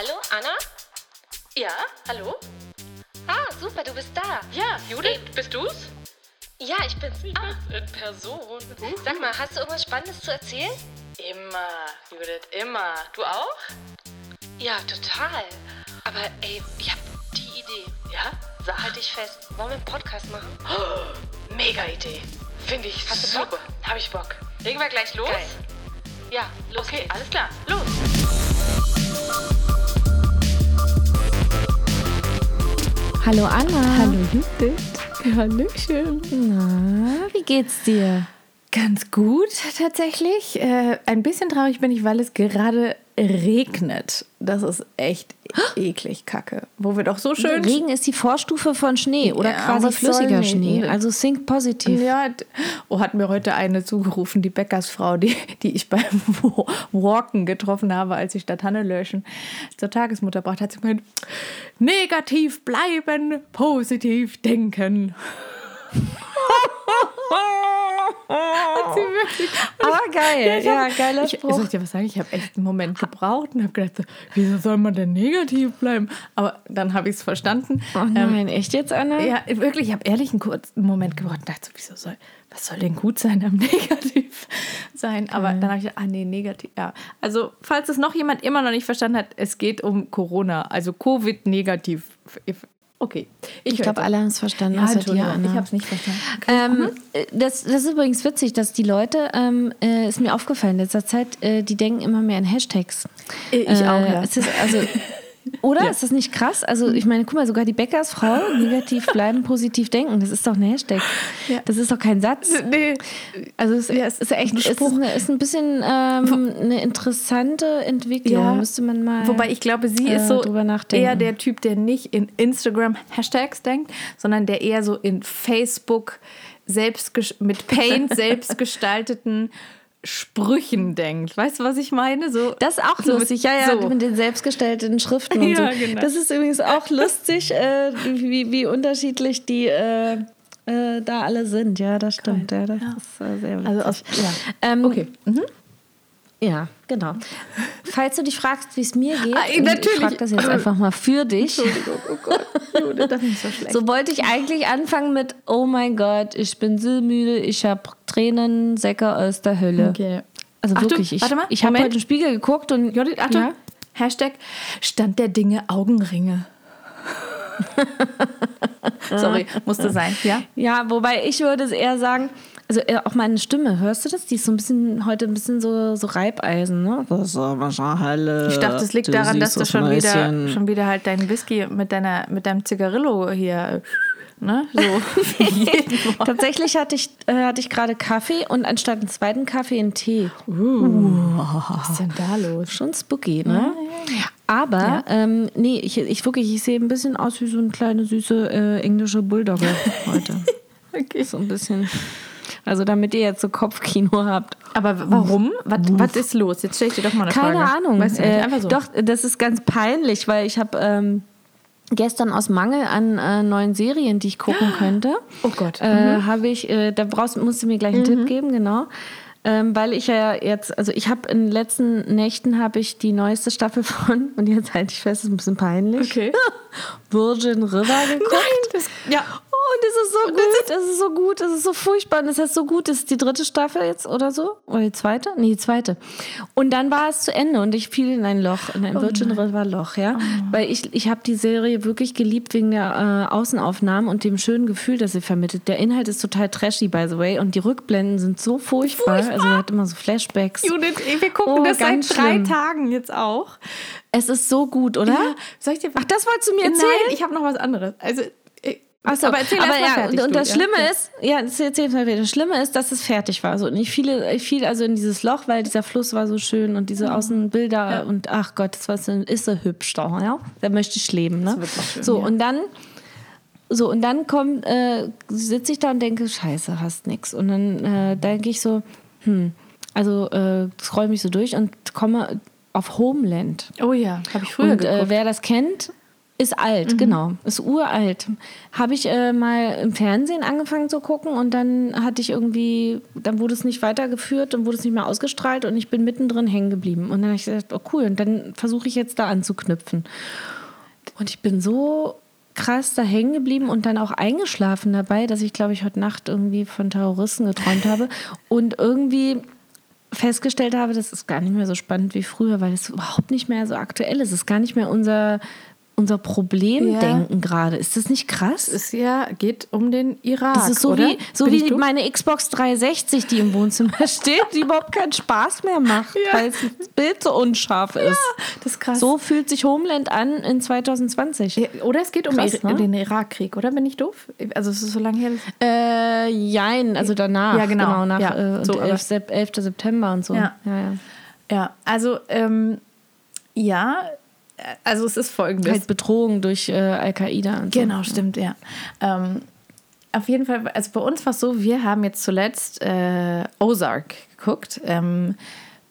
Hallo, Anna? Ja, hallo? Ah, super, du bist da. Ja, Judith, bist du's? Ja, ich bin's. Ah, In Person. sag mal, hast du irgendwas Spannendes zu erzählen? Immer, Judith, immer. Du auch? Ja, total. Aber ey, ich hab die Idee. Ja? Sag. Halt dich fest. Wollen wir einen Podcast machen? Mega Idee. Finde ich Hast du Bock? super. Hab ich Bock. Legen wir gleich los? Geil. Ja, los Okay, geht's. alles klar. Los. Hallo Anna. Hallo Judith. Hallöchen. Na, wie geht's dir? Ganz gut tatsächlich. Äh, ein bisschen traurig bin ich, weil es gerade regnet. Das ist echt eklig kacke. Wo wir doch so schön... Regen ist die Vorstufe von Schnee oder Ja, quasi flüssiger Schnee. Also think positiv. Ja, oh, hat mir heute eine zugerufen, die Bäckersfrau, die, die ich beim Wa- Walken getroffen habe, als ich statt Hannelöschen zur Tagesmutter brachte, hat sie gemeint, negativ bleiben, positiv denken. hat sie wirklich Aber geil, ja, hab- geiler ich, Spruch. Soll ich dir was sagen? Ich habe echt einen Moment gebraucht und habe gedacht, so, wieso soll man denn negativ bleiben? Aber dann habe ich es verstanden. Oh nein, echt jetzt, Anna? Ähm, ja, wirklich, ich habe ehrlich einen kurzen Moment gebraucht und dachte, so, wieso soll, was soll denn gut sein am Negativ sein? Aber dann habe ich gedacht, ah nee, negativ, ja. Also, falls es noch jemand immer noch nicht verstanden hat, es geht um Corona, also Covid-negativ. Okay. Ich glaube, alle haben es verstanden, ja, außer dir, Anna. ich habe es nicht verstanden. Ähm, das, das ist übrigens witzig, dass die Leute, ähm, äh, ist mir aufgefallen in letzter Zeit, äh, die denken immer mehr in Hashtags. Äh, ich auch, ja. Ist also, oder? Ist das nicht krass? Also ich meine, guck mal, sogar die Bäckersfrau, negativ bleiben, positiv denken, das ist doch ein Hashtag. Ja. Das ist doch kein Satz. Nee, Also es Ja, es ist echt, es ist, eine, ist ein bisschen ähm, eine interessante Entwicklung. Ja. Müsste man mal. Wobei ich glaube, sie äh, ist so eher der Typ, der nicht in Instagram-Hashtags denkt, sondern der eher so in Facebook selbst mit Paint selbst gestalteten Sprüchen denkt. Weißt du, was ich meine? So, Das ist auch so lustig, ja, ja, so. mit den selbstgestalteten Schriften und Ja, so. genau. Das ist übrigens auch lustig, äh, wie, wie unterschiedlich die äh, äh, da alle sind. Ja, das stimmt. Ja, das ist äh, sehr witzig. Also aus, ja. ähm, Okay. Mhm. Ja, genau. Falls du dich fragst, wie es mir geht, Ah, ich frage das jetzt einfach mal für dich. Entschuldigung, oh Gott. Jude, das ist so schlecht. So wollte ich eigentlich anfangen mit Oh mein Gott, ich bin so müde, ich habe Tränen, Säcke aus der Hölle. Okay. Also Achtung, wirklich, ich, warte mal, ich habe heute im Spiegel geguckt und Judith, Achtung. Ja? Hashtag Stand der Dinge Augenringe. Sorry, musste sein. Ja? Ja, wobei ich würde es eher sagen, also eher auch meine Stimme, hörst du das? Die ist so ein bisschen, heute ein bisschen so, so Reibeisen, ne? Das ist aber schon helle. Ich dachte, das liegt daran, dass du schon wieder, schon wieder halt deinen Whisky mit, deiner, mit deinem Zigarillo hier, ne? So. Tatsächlich hatte ich, äh, hatte ich gerade Kaffee und anstatt einen zweiten Kaffee einen Tee. Was ist denn da los? Schon spooky, ne? Aber, ähm, nee, ich, ich wirklich, ich sehe ein bisschen aus wie so eine kleine süße äh, englische Bulldogge heute. Okay. So ein bisschen. Also damit ihr jetzt so Kopfkino habt. Aber warum? Was, was ist los? Jetzt stell ich dir doch mal eine Keine Frage. Ahnung. Weißt du nicht? Äh, Einfach so. Doch, das ist ganz peinlich, weil ich habe ähm, gestern aus Mangel an äh, neuen Serien, die ich gucken könnte, Oh Gott. äh, habe ich, äh, da brauchst, musst du mir gleich einen Tipp geben, genau. Ähm, weil ich ja jetzt, also ich habe in den letzten Nächten habe ich die neueste Staffel von, und jetzt halte ich fest, ist ein bisschen peinlich, Okay. Virgin River geguckt. Nein, das, ja. Oh, das ist so gut, das ist so gut, das ist so furchtbar. Und das heißt so gut, das ist die dritte Staffel jetzt oder so? Oder die zweite? Nee, die zweite. Und dann war es zu Ende und ich fiel in ein Loch, in ein Virgin River Loch, ja. Weil ich, ich habe die Serie wirklich geliebt wegen der äh, Außenaufnahmen und dem schönen Gefühl, das sie vermittelt. Der Inhalt ist total trashy, by the way. Und die Rückblenden sind so furchtbar. Also er hat immer so Flashbacks. Judith, wir gucken Oh, das seit ganz drei schlimm. Tagen jetzt auch. Es ist so gut, oder? Ja. Soll ich dir Ach, das wolltest du mir erzählen? Nein, ich habe noch was anderes. Also, äh, Ach so, aber erzähl aber ja, fertig. und, das ja. Schlimme Ja. ist, ja, das erzähl mal wieder. Das Schlimme ist, dass es fertig war. So, und ich fiel, ich fiel also in dieses Loch, weil dieser Fluss war so schön und diese Außenbilder und ach Gott, das war so, ist so hübsch da, ja. Da möchte ich leben, ne? schön, so, ja. und dann, so, und dann kommt, äh, sitze ich da und denke, scheiße, hast nix. Und dann äh, denke ich so, hm, also äh, scroll mich so durch und komme auf Homeland. Oh ja, habe ich früher Und äh, geguckt. wer das kennt, Ist alt, genau. Ist uralt. Habe ich äh, mal im Fernsehen angefangen zu gucken und dann hatte ich irgendwie, dann wurde es nicht weitergeführt und wurde es nicht mehr ausgestrahlt und ich bin mittendrin hängen geblieben. Und dann habe ich gesagt, oh cool, und dann versuche ich jetzt da anzuknüpfen. Und ich bin so krass da hängen geblieben und dann auch eingeschlafen dabei, dass ich, glaube ich, heute Nacht irgendwie von Terroristen geträumt habe und irgendwie festgestellt habe, das ist gar nicht mehr so spannend wie früher, weil es überhaupt nicht mehr so aktuell ist. Es ist gar nicht mehr unser, unser Problemdenken gerade. Ist das nicht krass? Es ist ja, geht um den Irak. Das ist so oder? wie, so Bin wie meine Xbox 360, die im Wohnzimmer steht, die überhaupt keinen Spaß mehr macht, weil das Bild so unscharf ist. Das ist krass. So fühlt sich Homeland an in 2020. Ja, Oder es geht um Krass, ne? den Irakkrieg, oder? Bin ich doof? Also es ist so lange her. Äh, jein, also danach. Ja, genau. nach Ja, äh, so, und aber- 11. Sep- 11. September und so. Ja. ja, ja. Ja, also ähm, ja, also es ist folgendes. Halt Bedrohung durch äh, Al-Qaida und so. Genau, stimmt, ja. Ähm, auf jeden Fall, also bei uns war es so, wir haben jetzt zuletzt äh, Ozark geguckt. Ähm,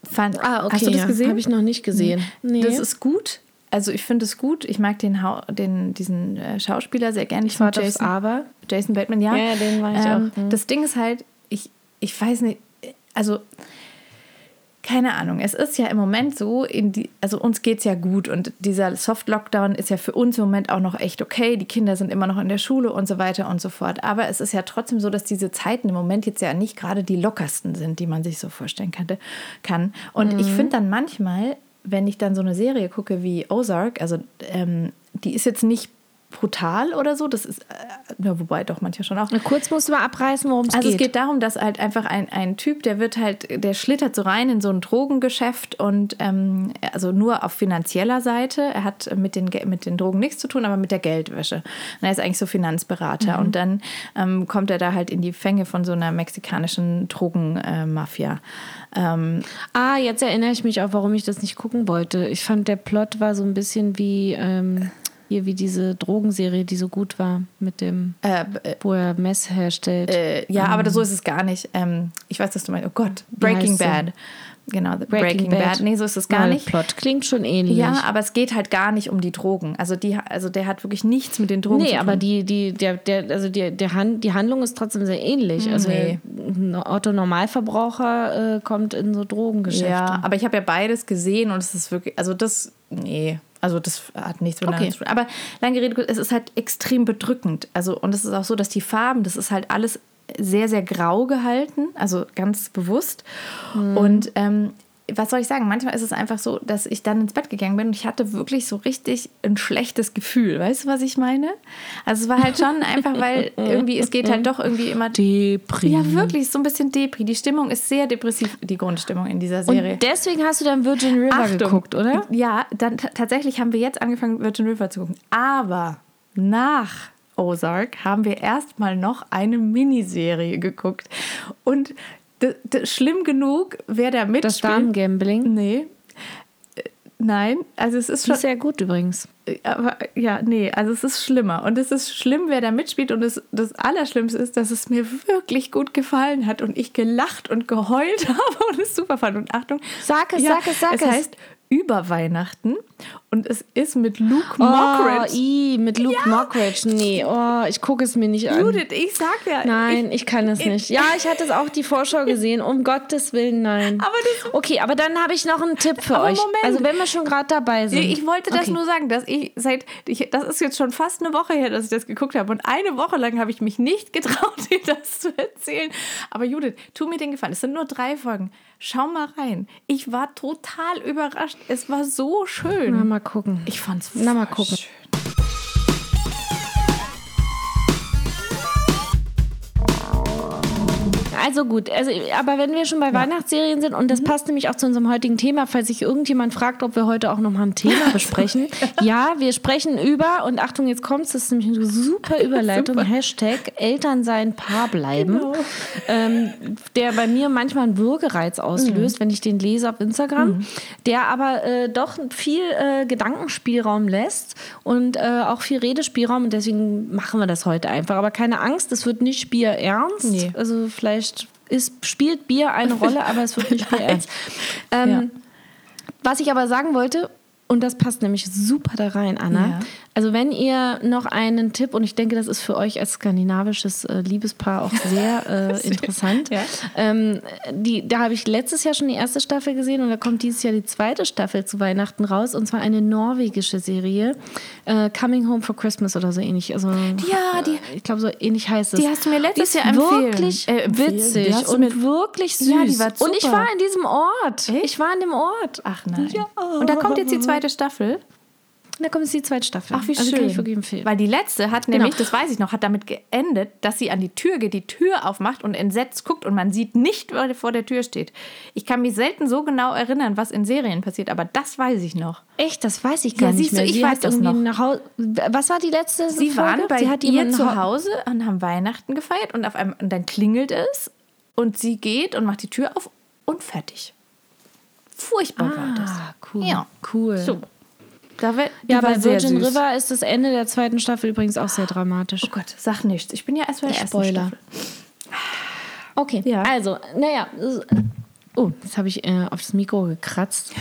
fand, Ah, okay. Hast du das ja. gesehen? Habe ich noch nicht gesehen. Nee. Das ist gut. Also ich finde es gut. Ich mag den, den diesen äh, Schauspieler sehr gerne. Ich warte aufs Jason, Aber. Jason Bateman, ja. Ja, ja, den mag ich ähm, auch, hm. Das Ding ist halt, ich, ich weiß nicht, also keine Ahnung, es ist ja im Moment so, in die, also uns geht es ja gut und dieser Soft-Lockdown ist ja für uns im Moment auch noch echt okay. Die Kinder sind immer noch in der Schule und so weiter und so fort. Aber es ist ja trotzdem so, dass diese Zeiten im Moment jetzt ja nicht gerade die lockersten sind, die man sich so vorstellen kann. Und Mhm. ich finde dann manchmal, wenn ich dann so eine Serie gucke wie Ozark, also ähm, die ist jetzt nicht brutal oder so, das ist, äh, ja, wobei doch manchmal schon auch. Na, kurz musst du mal abreißen, worum es Also geht. es geht darum, dass halt einfach ein, ein Typ, der wird halt, der schlittert so rein in so ein Drogengeschäft und ähm, also nur auf finanzieller Seite. Er hat mit den, mit den Drogen nichts zu tun, aber mit der Geldwäsche. Und er ist eigentlich so Finanzberater. Und dann ähm, kommt er da halt in die Fänge von so einer mexikanischen Drogenmafia. ähm, Ah, jetzt erinnere ich mich auch, warum ich das nicht gucken wollte. Ich fand, der Plot war so ein bisschen wie ähm, hier wie diese Drogenserie, die so gut war mit dem, äh, äh, wo er Mess herstellt. äh, ja, aber so ist es gar nicht. Ähm, ich weiß, dass du meinst. Oh Gott, Breaking? Bad. Genau, The Breaking, Bad. Nee, so ist es gar der nicht. Plot klingt schon ähnlich. Ja, aber es geht halt gar nicht um die Drogen. Also die, also der hat wirklich nichts mit den Drogen Nee, zu tun. aber die, die, der, der, also die, der Han, die Handlung ist trotzdem sehr ähnlich. Also Nee. ein Otto Normalverbraucher äh, kommt in so Drogengeschäfte. ja, aber ich habe ja beides gesehen und es ist wirklich, also das, nee, also das hat nichts miteinander Okay. zu tun. Aber lange kurz, es ist halt extrem bedrückend. Also und es ist auch so, dass die Farben, das ist halt alles sehr, sehr grau gehalten, also ganz bewusst. Mhm. Und ähm, was soll ich sagen? Manchmal ist es einfach so, dass ich dann ins Bett gegangen bin und ich hatte wirklich so richtig ein schlechtes Gefühl. Weißt du, was ich meine? Also es war halt schon einfach, weil irgendwie, es geht halt doch irgendwie immer Depri. ja, wirklich, so ein bisschen Depri. Die Stimmung ist sehr depressiv, die Grundstimmung in dieser Serie. Und deswegen hast du dann Virgin River Achtung. geguckt, oder? Ja, dann tatsächlich haben wir jetzt angefangen, Virgin River zu gucken. Aber nach Ozark haben wir erstmal noch eine Miniserie geguckt. Und schlimm genug, wer da mitspielt. Das Damengambling. Nee. Äh, Nein, also es ist schon. ist sehr gut übrigens. Aber ja, nee, also es ist schlimmer. Und es ist schlimm, wer da mitspielt. Und das, das Allerschlimmste ist, dass es mir wirklich gut gefallen hat und ich gelacht und geheult habe und es super fand. Und Achtung, Sag es, sag es, sag es. es. heißt über Weihnachten und es ist mit Luke Oh, Mockridge. i, mit Luke Mockridge. Nee, oh, ich gucke es mir nicht an. Judith, ich sag ja. Nein, ich kann es nicht. Ja, ich hatte es auch die Vorschau gesehen. Um Gottes Willen, nein. Aber das- okay, aber dann habe ich noch einen Tipp für euch. Moment. Also wenn wir schon gerade dabei sind. Ich, ich wollte das Okay. nur sagen, dass ich seit, ich, das ist jetzt schon fast eine Woche her, dass ich das geguckt habe. Und eine Woche lang habe ich mich nicht getraut, dir das zu erzählen. Aber Judith, tu mir den Gefallen. Es sind nur drei Folgen. Schau mal rein. Ich war total überrascht. Es war so schön. Na, mal gucken. Ich fand's Na, mal gucken. schön. Also gut, also, aber wenn wir schon bei Weihnachtsserien sind, Mhm. und das passt nämlich auch zu unserem heutigen Thema, falls sich irgendjemand fragt, ob wir heute auch nochmal ein Thema besprechen. ja, wir sprechen über, und Achtung, jetzt kommt's, das ist nämlich eine super Überleitung, Super. Hashtag Eltern sein, Paar bleiben, Genau. ähm, der bei mir manchmal einen Würgereiz auslöst, Mhm. wenn ich den lese auf Instagram, der aber äh, doch viel äh, Gedankenspielraum lässt und äh, auch viel Redespielraum und deswegen machen wir das heute einfach. Aber keine Angst, es wird nicht Bier ernst. Nee. Also vielleicht ist, spielt Bier eine Rolle, aber es wird nicht Bier ernst. Ähm, Ja. Was ich aber sagen wollte, Und das passt nämlich super da rein, Anna. Ja. Also wenn ihr noch einen Tipp, und ich denke, das ist für euch als skandinavisches äh, Liebespaar auch sehr äh, interessant. Ja. Ähm, die, da habe ich letztes Jahr schon die erste Staffel gesehen und da kommt dieses Jahr die zweite Staffel zu Weihnachten raus. Und zwar eine norwegische Serie, äh, Coming Home for Christmas oder so ähnlich. Also, Ja, die- äh, ich glaube, so ähnlich heißt es. Die hast du mir letztes Die Jahr empfehlen. wirklich Äh. Die witzig und wirklich süß. Ja, die war und ich super. war in diesem Ort. Echt? Ich war in dem Ort. Ach nein. Ja. Und da kommt jetzt die zweite Staffel. Da kommt jetzt die zweite Staffel. Ach, wie also schön. Wirklich empfehlen. Weil die letzte hat nämlich, das weiß ich noch, hat damit geendet, dass sie an die Tür geht, die Tür aufmacht und entsetzt guckt und man sieht nicht, wer vor der Tür steht. Ich kann mich selten so genau erinnern, was in Serien passiert, aber das weiß ich noch. Echt, das weiß ich gar Ja, nicht siehst du, mehr. ich Sie weiß das noch. Nach Hause, was war die letzte Sie Folge? waren bei sie hat ihr zu Hause und haben Weihnachten gefeiert und auf einem und dann klingelt es und sie geht und macht die Tür auf und fertig. Furchtbar war das. Ah, cool. Ja. Cool. So. Da wär, Ja, bei Virgin. River ist das Ende der zweiten Staffel übrigens auch sehr dramatisch. Oh Gott, sag nichts. Ich bin ja erst bei der Spoiler. Staffel. Okay, Ja. also, naja. Oh, jetzt habe ich äh, auf das Mikro gekratzt.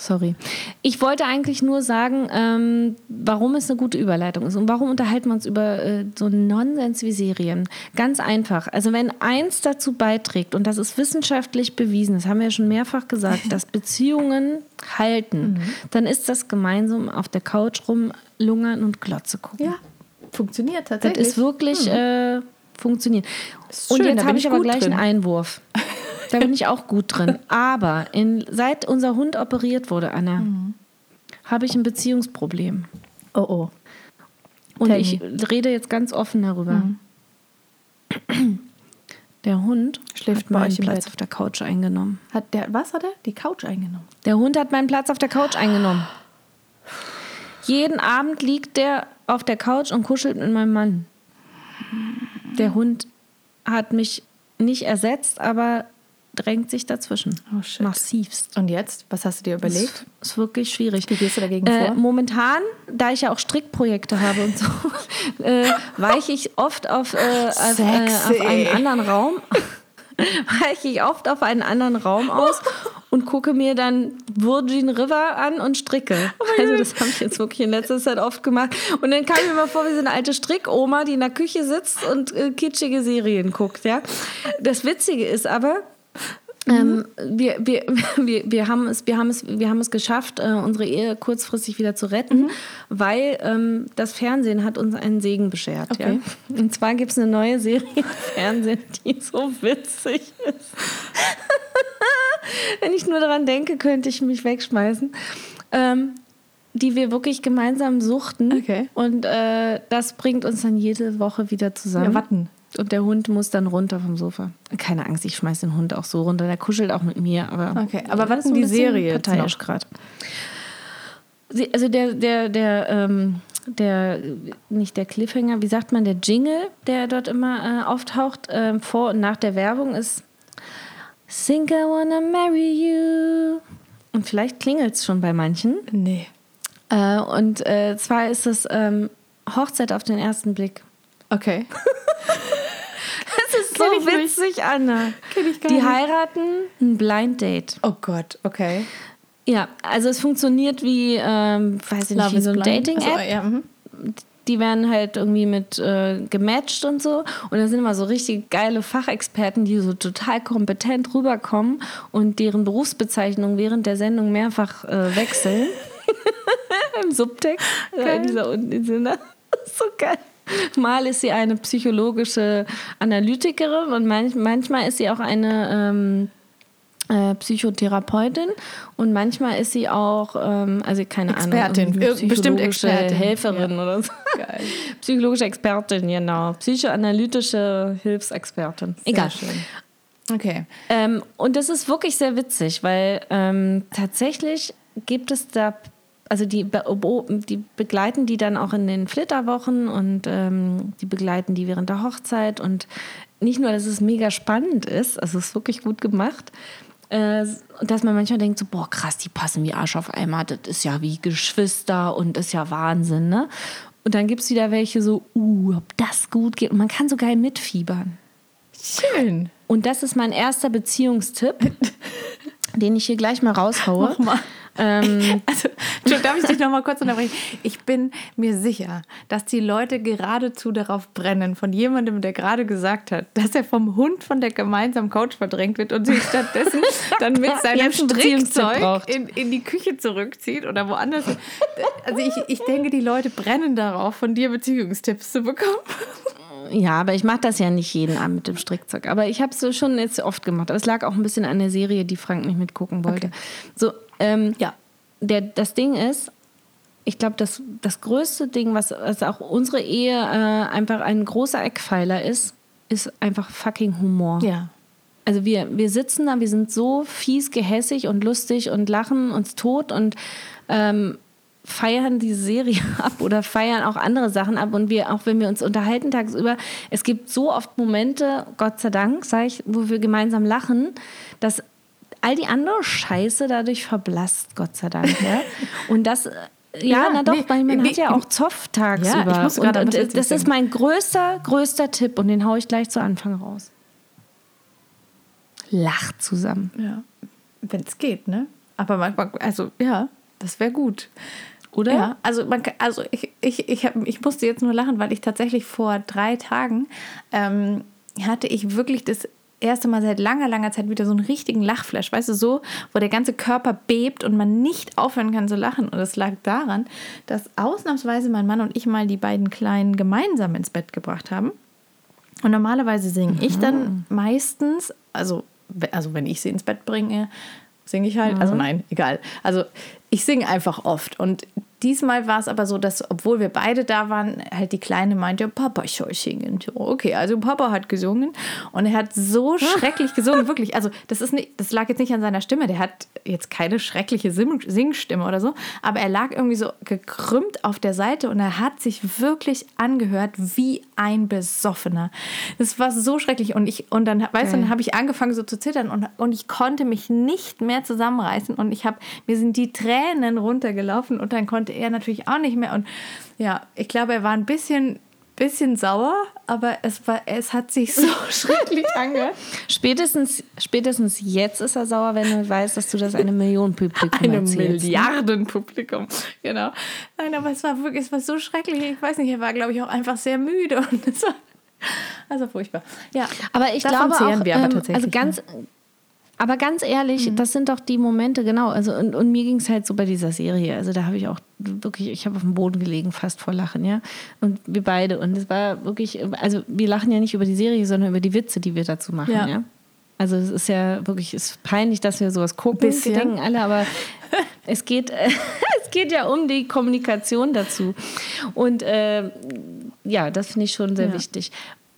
Sorry. Ich wollte eigentlich nur sagen, ähm, warum es eine gute Überleitung ist und warum unterhalten wir uns über äh, so Nonsens wie Serien. Ganz einfach. Also wenn eins dazu beiträgt, und das ist wissenschaftlich bewiesen, das haben wir ja schon mehrfach gesagt, dass Beziehungen halten, dann ist das gemeinsam auf der Couch rumlungern und Glotze gucken. Ja, funktioniert Das tatsächlich. ist wirklich äh, funktioniert. Ist Und schön, da jetzt habe ich aber gleich drin. einen Einwurf. Da bin ich auch gut drin. Aber in, seit unser Hund operiert wurde, Anna, Mhm. habe ich ein Beziehungsproblem. Oh oh. Und Tell ich rede jetzt ganz offen darüber. Der Hund Schläft hat bei meinen Platz Bett. auf der Couch eingenommen. Hat der, was hat er? Die Couch eingenommen. Der Hund hat meinen Platz auf der Couch eingenommen. Jeden Abend liegt der auf der Couch und kuschelt mit meinem Mann. Der Hund hat mich nicht ersetzt, aber drängt sich dazwischen. Oh, shit. Massivst. Und jetzt? Was hast du dir überlegt? Ist wirklich schwierig. Wie gehst du dagegen Äh, vor? momentan, da ich ja auch Strickprojekte habe und so, äh, weiche ich oft auf, äh, auf, äh, auf einen anderen Raum. weiche ich oft auf einen anderen Raum aus und gucke mir dann Virgin River an und stricke. also das habe ich jetzt wirklich in letzter Zeit oft gemacht. Und dann kam ich mir mal vor, wie so eine alte Strickoma, die in der Küche sitzt und äh, kitschige Serien guckt. Ja? Das Witzige ist aber, ähm, wir, wir, wir, wir, haben es, wir, haben es, wir haben es geschafft, äh, unsere Ehe kurzfristig wieder zu retten, weil ähm, das Fernsehen hat uns einen Segen beschert. Okay. Ja? Und zwar gibt es eine neue Serie im Fernsehen, die so witzig ist. Wenn ich nur daran denke, könnte ich mich wegschmeißen. Ähm, die wir wirklich gemeinsam suchten. Okay. Und äh, das bringt uns dann jede Woche wieder zusammen. Ja, watten. Und der Hund muss dann runter vom Sofa. Keine Angst, ich schmeiß den Hund auch so runter. Der kuschelt auch mit mir. Aber Okay, aber was ist denn die Serie jetzt parteiisch. Sie, also der, der, der, ähm, der, nicht der Cliffhanger, wie sagt man, der Jingle, der dort immer äh, auftaucht, ähm, vor und nach der Werbung ist Think I wanna marry you. Und vielleicht klingelt es schon bei manchen. Nee. Äh, und äh, zwar ist es ähm, Hochzeit auf den ersten Blick. Okay. Das ist so ich nicht. witzig, Anna. Kenn ich gar Die nicht. heiraten ein Blind Date. Oh Gott, okay. Ja, also es funktioniert wie, ähm, weiß ich nicht, wie so eine Dating-App. Achso, ja, mhm. Die werden halt irgendwie mit äh, gematcht und so. Und da sind immer so richtig geile Fachexperten, die so total kompetent rüberkommen und deren Berufsbezeichnung während der Sendung mehrfach äh, wechseln. Im Subtext. Äh, in dieser unten in dieser- so geil. Mal ist sie eine psychologische Analytikerin und manch, manchmal ist sie auch eine ähm, äh, Psychotherapeutin und manchmal ist sie auch, ähm, also keine Expertin. Ahnung, Ir- bestimmt psychologische Expertin. Helferin oder so. Geil. Psychologische Expertin, genau. Psychoanalytische Hilfsexpertin. Egal. schön. Okay. Ähm, und das ist wirklich sehr witzig, weil ähm, tatsächlich gibt es da, also die, die begleiten die dann auch in den Flitterwochen und ähm, die begleiten die während der Hochzeit und nicht nur, dass es mega spannend ist, also es ist wirklich gut gemacht, äh, dass man manchmal denkt so, boah krass, die passen wie Arsch auf Eimer, das ist ja wie Geschwister und ist ja Wahnsinn, ne? Und dann gibt es wieder welche so, uh, ob das gut geht und man kann so geil mitfiebern. Schön. Und das ist mein erster Beziehungstipp, den ich hier gleich mal raushaue. Mach mal. Ähm, Also, darf ich dich noch mal kurz unterbrechen? Ich bin mir sicher, dass die Leute geradezu darauf brennen, von jemandem, der gerade gesagt hat, dass er vom Hund von der gemeinsamen Couch verdrängt wird und sich stattdessen dann mit seinem Strickzeug in, in die Küche zurückzieht oder woanders. Also ich, ich denke, die Leute brennen darauf, von dir Beziehungstipps zu bekommen. Ja, aber ich mache das ja nicht jeden Abend mit dem Strickzeug. Aber ich habe es schon jetzt oft gemacht. Aber es lag auch ein bisschen an der Serie, die Frank nicht mitgucken wollte. Okay. So, ähm, Ja. der, das Ding ist, ich glaube, das, das größte Ding, was, was auch unsere Ehe äh, einfach ein großer Eckpfeiler ist, ist einfach fucking Humor. Ja. Also wir, wir sitzen da, wir sind so fies, gehässig und lustig und lachen uns tot und ähm, feiern die Serie ab oder feiern auch andere Sachen ab. Und wir, auch wenn wir uns unterhalten tagsüber, es gibt so oft Momente, Gott sei Dank, sage ich, wo wir gemeinsam lachen, dass all die andere Scheiße dadurch verblasst, Gott sei Dank. Ja? Und das. äh, Ja, Ja, na doch, nee, weil man nee, hat ja auch Zoff tagsüber. Ja, ich musste und, und das ist mein größter, größter Tipp und den haue ich gleich zu Anfang raus. Lacht zusammen. Ja. Wenn es geht, ne? Aber manchmal, also ja, das wäre gut. Oder? Ja, also, man, also ich, ich, ich, hab, ich musste jetzt nur lachen, weil ich tatsächlich vor drei Tagen ähm, hatte ich wirklich das erste Mal seit langer, langer Zeit wieder so einen richtigen Lachflash. Weißt du, so, wo der ganze Körper bebt und man nicht aufhören kann zu lachen. Und es lag daran, dass ausnahmsweise mein Mann und ich mal die beiden Kleinen gemeinsam ins Bett gebracht haben. Und normalerweise singe ich dann meistens, also, also wenn ich sie ins Bett bringe, singe ich halt. Also nein, egal. Also ich singe einfach oft. Und diesmal war es aber so, dass, obwohl wir beide da waren, halt die Kleine meinte, Papa soll singen. Okay, also Papa hat gesungen und er hat so schrecklich gesungen, wirklich. Also das ist nicht, das lag jetzt nicht an seiner Stimme. Der hat jetzt keine schreckliche Sim- Singstimme oder so, aber er lag irgendwie so gekrümmt auf der Seite und er hat sich wirklich angehört wie ein Besoffener. Das war so schrecklich und ich und dann weißt du, dann habe ich angefangen so zu zittern und, und ich konnte mich nicht mehr zusammenreißen und ich habe mir sind die Tränen runtergelaufen und dann konnte er natürlich auch nicht mehr und ja, ich glaube, er war ein bisschen bisschen sauer, aber es war es hat sich so schrecklich angehört. Spätestens, spätestens jetzt ist er sauer, wenn er weiß, dass du das eine Million Publikum Einem erzählst. Milliardenpublikum, genau. Nein, aber es war wirklich, es war so schrecklich. Ich weiß nicht, er war, glaube ich, auch einfach sehr müde und es war also furchtbar. Ja, Aber ich glaube auch, wir aber ähm, tatsächlich. also ganz, aber ganz ehrlich, Mhm. das sind doch die Momente, genau. Also und, und mir ging es halt so bei dieser Serie. Also da habe ich auch wirklich, ich habe auf dem Boden gelegen, fast vor Lachen, ja. Und wir beide. Und es war wirklich, also wir lachen ja nicht über die Serie, sondern über die Witze, die wir dazu machen, Ja. ja. Also es ist ja wirklich, es ist peinlich, dass wir sowas gucken. Bisschen. Wir denken alle, aber es geht, es geht ja um die Kommunikation dazu. Und äh, ja, das finde ich schon sehr Ja. wichtig.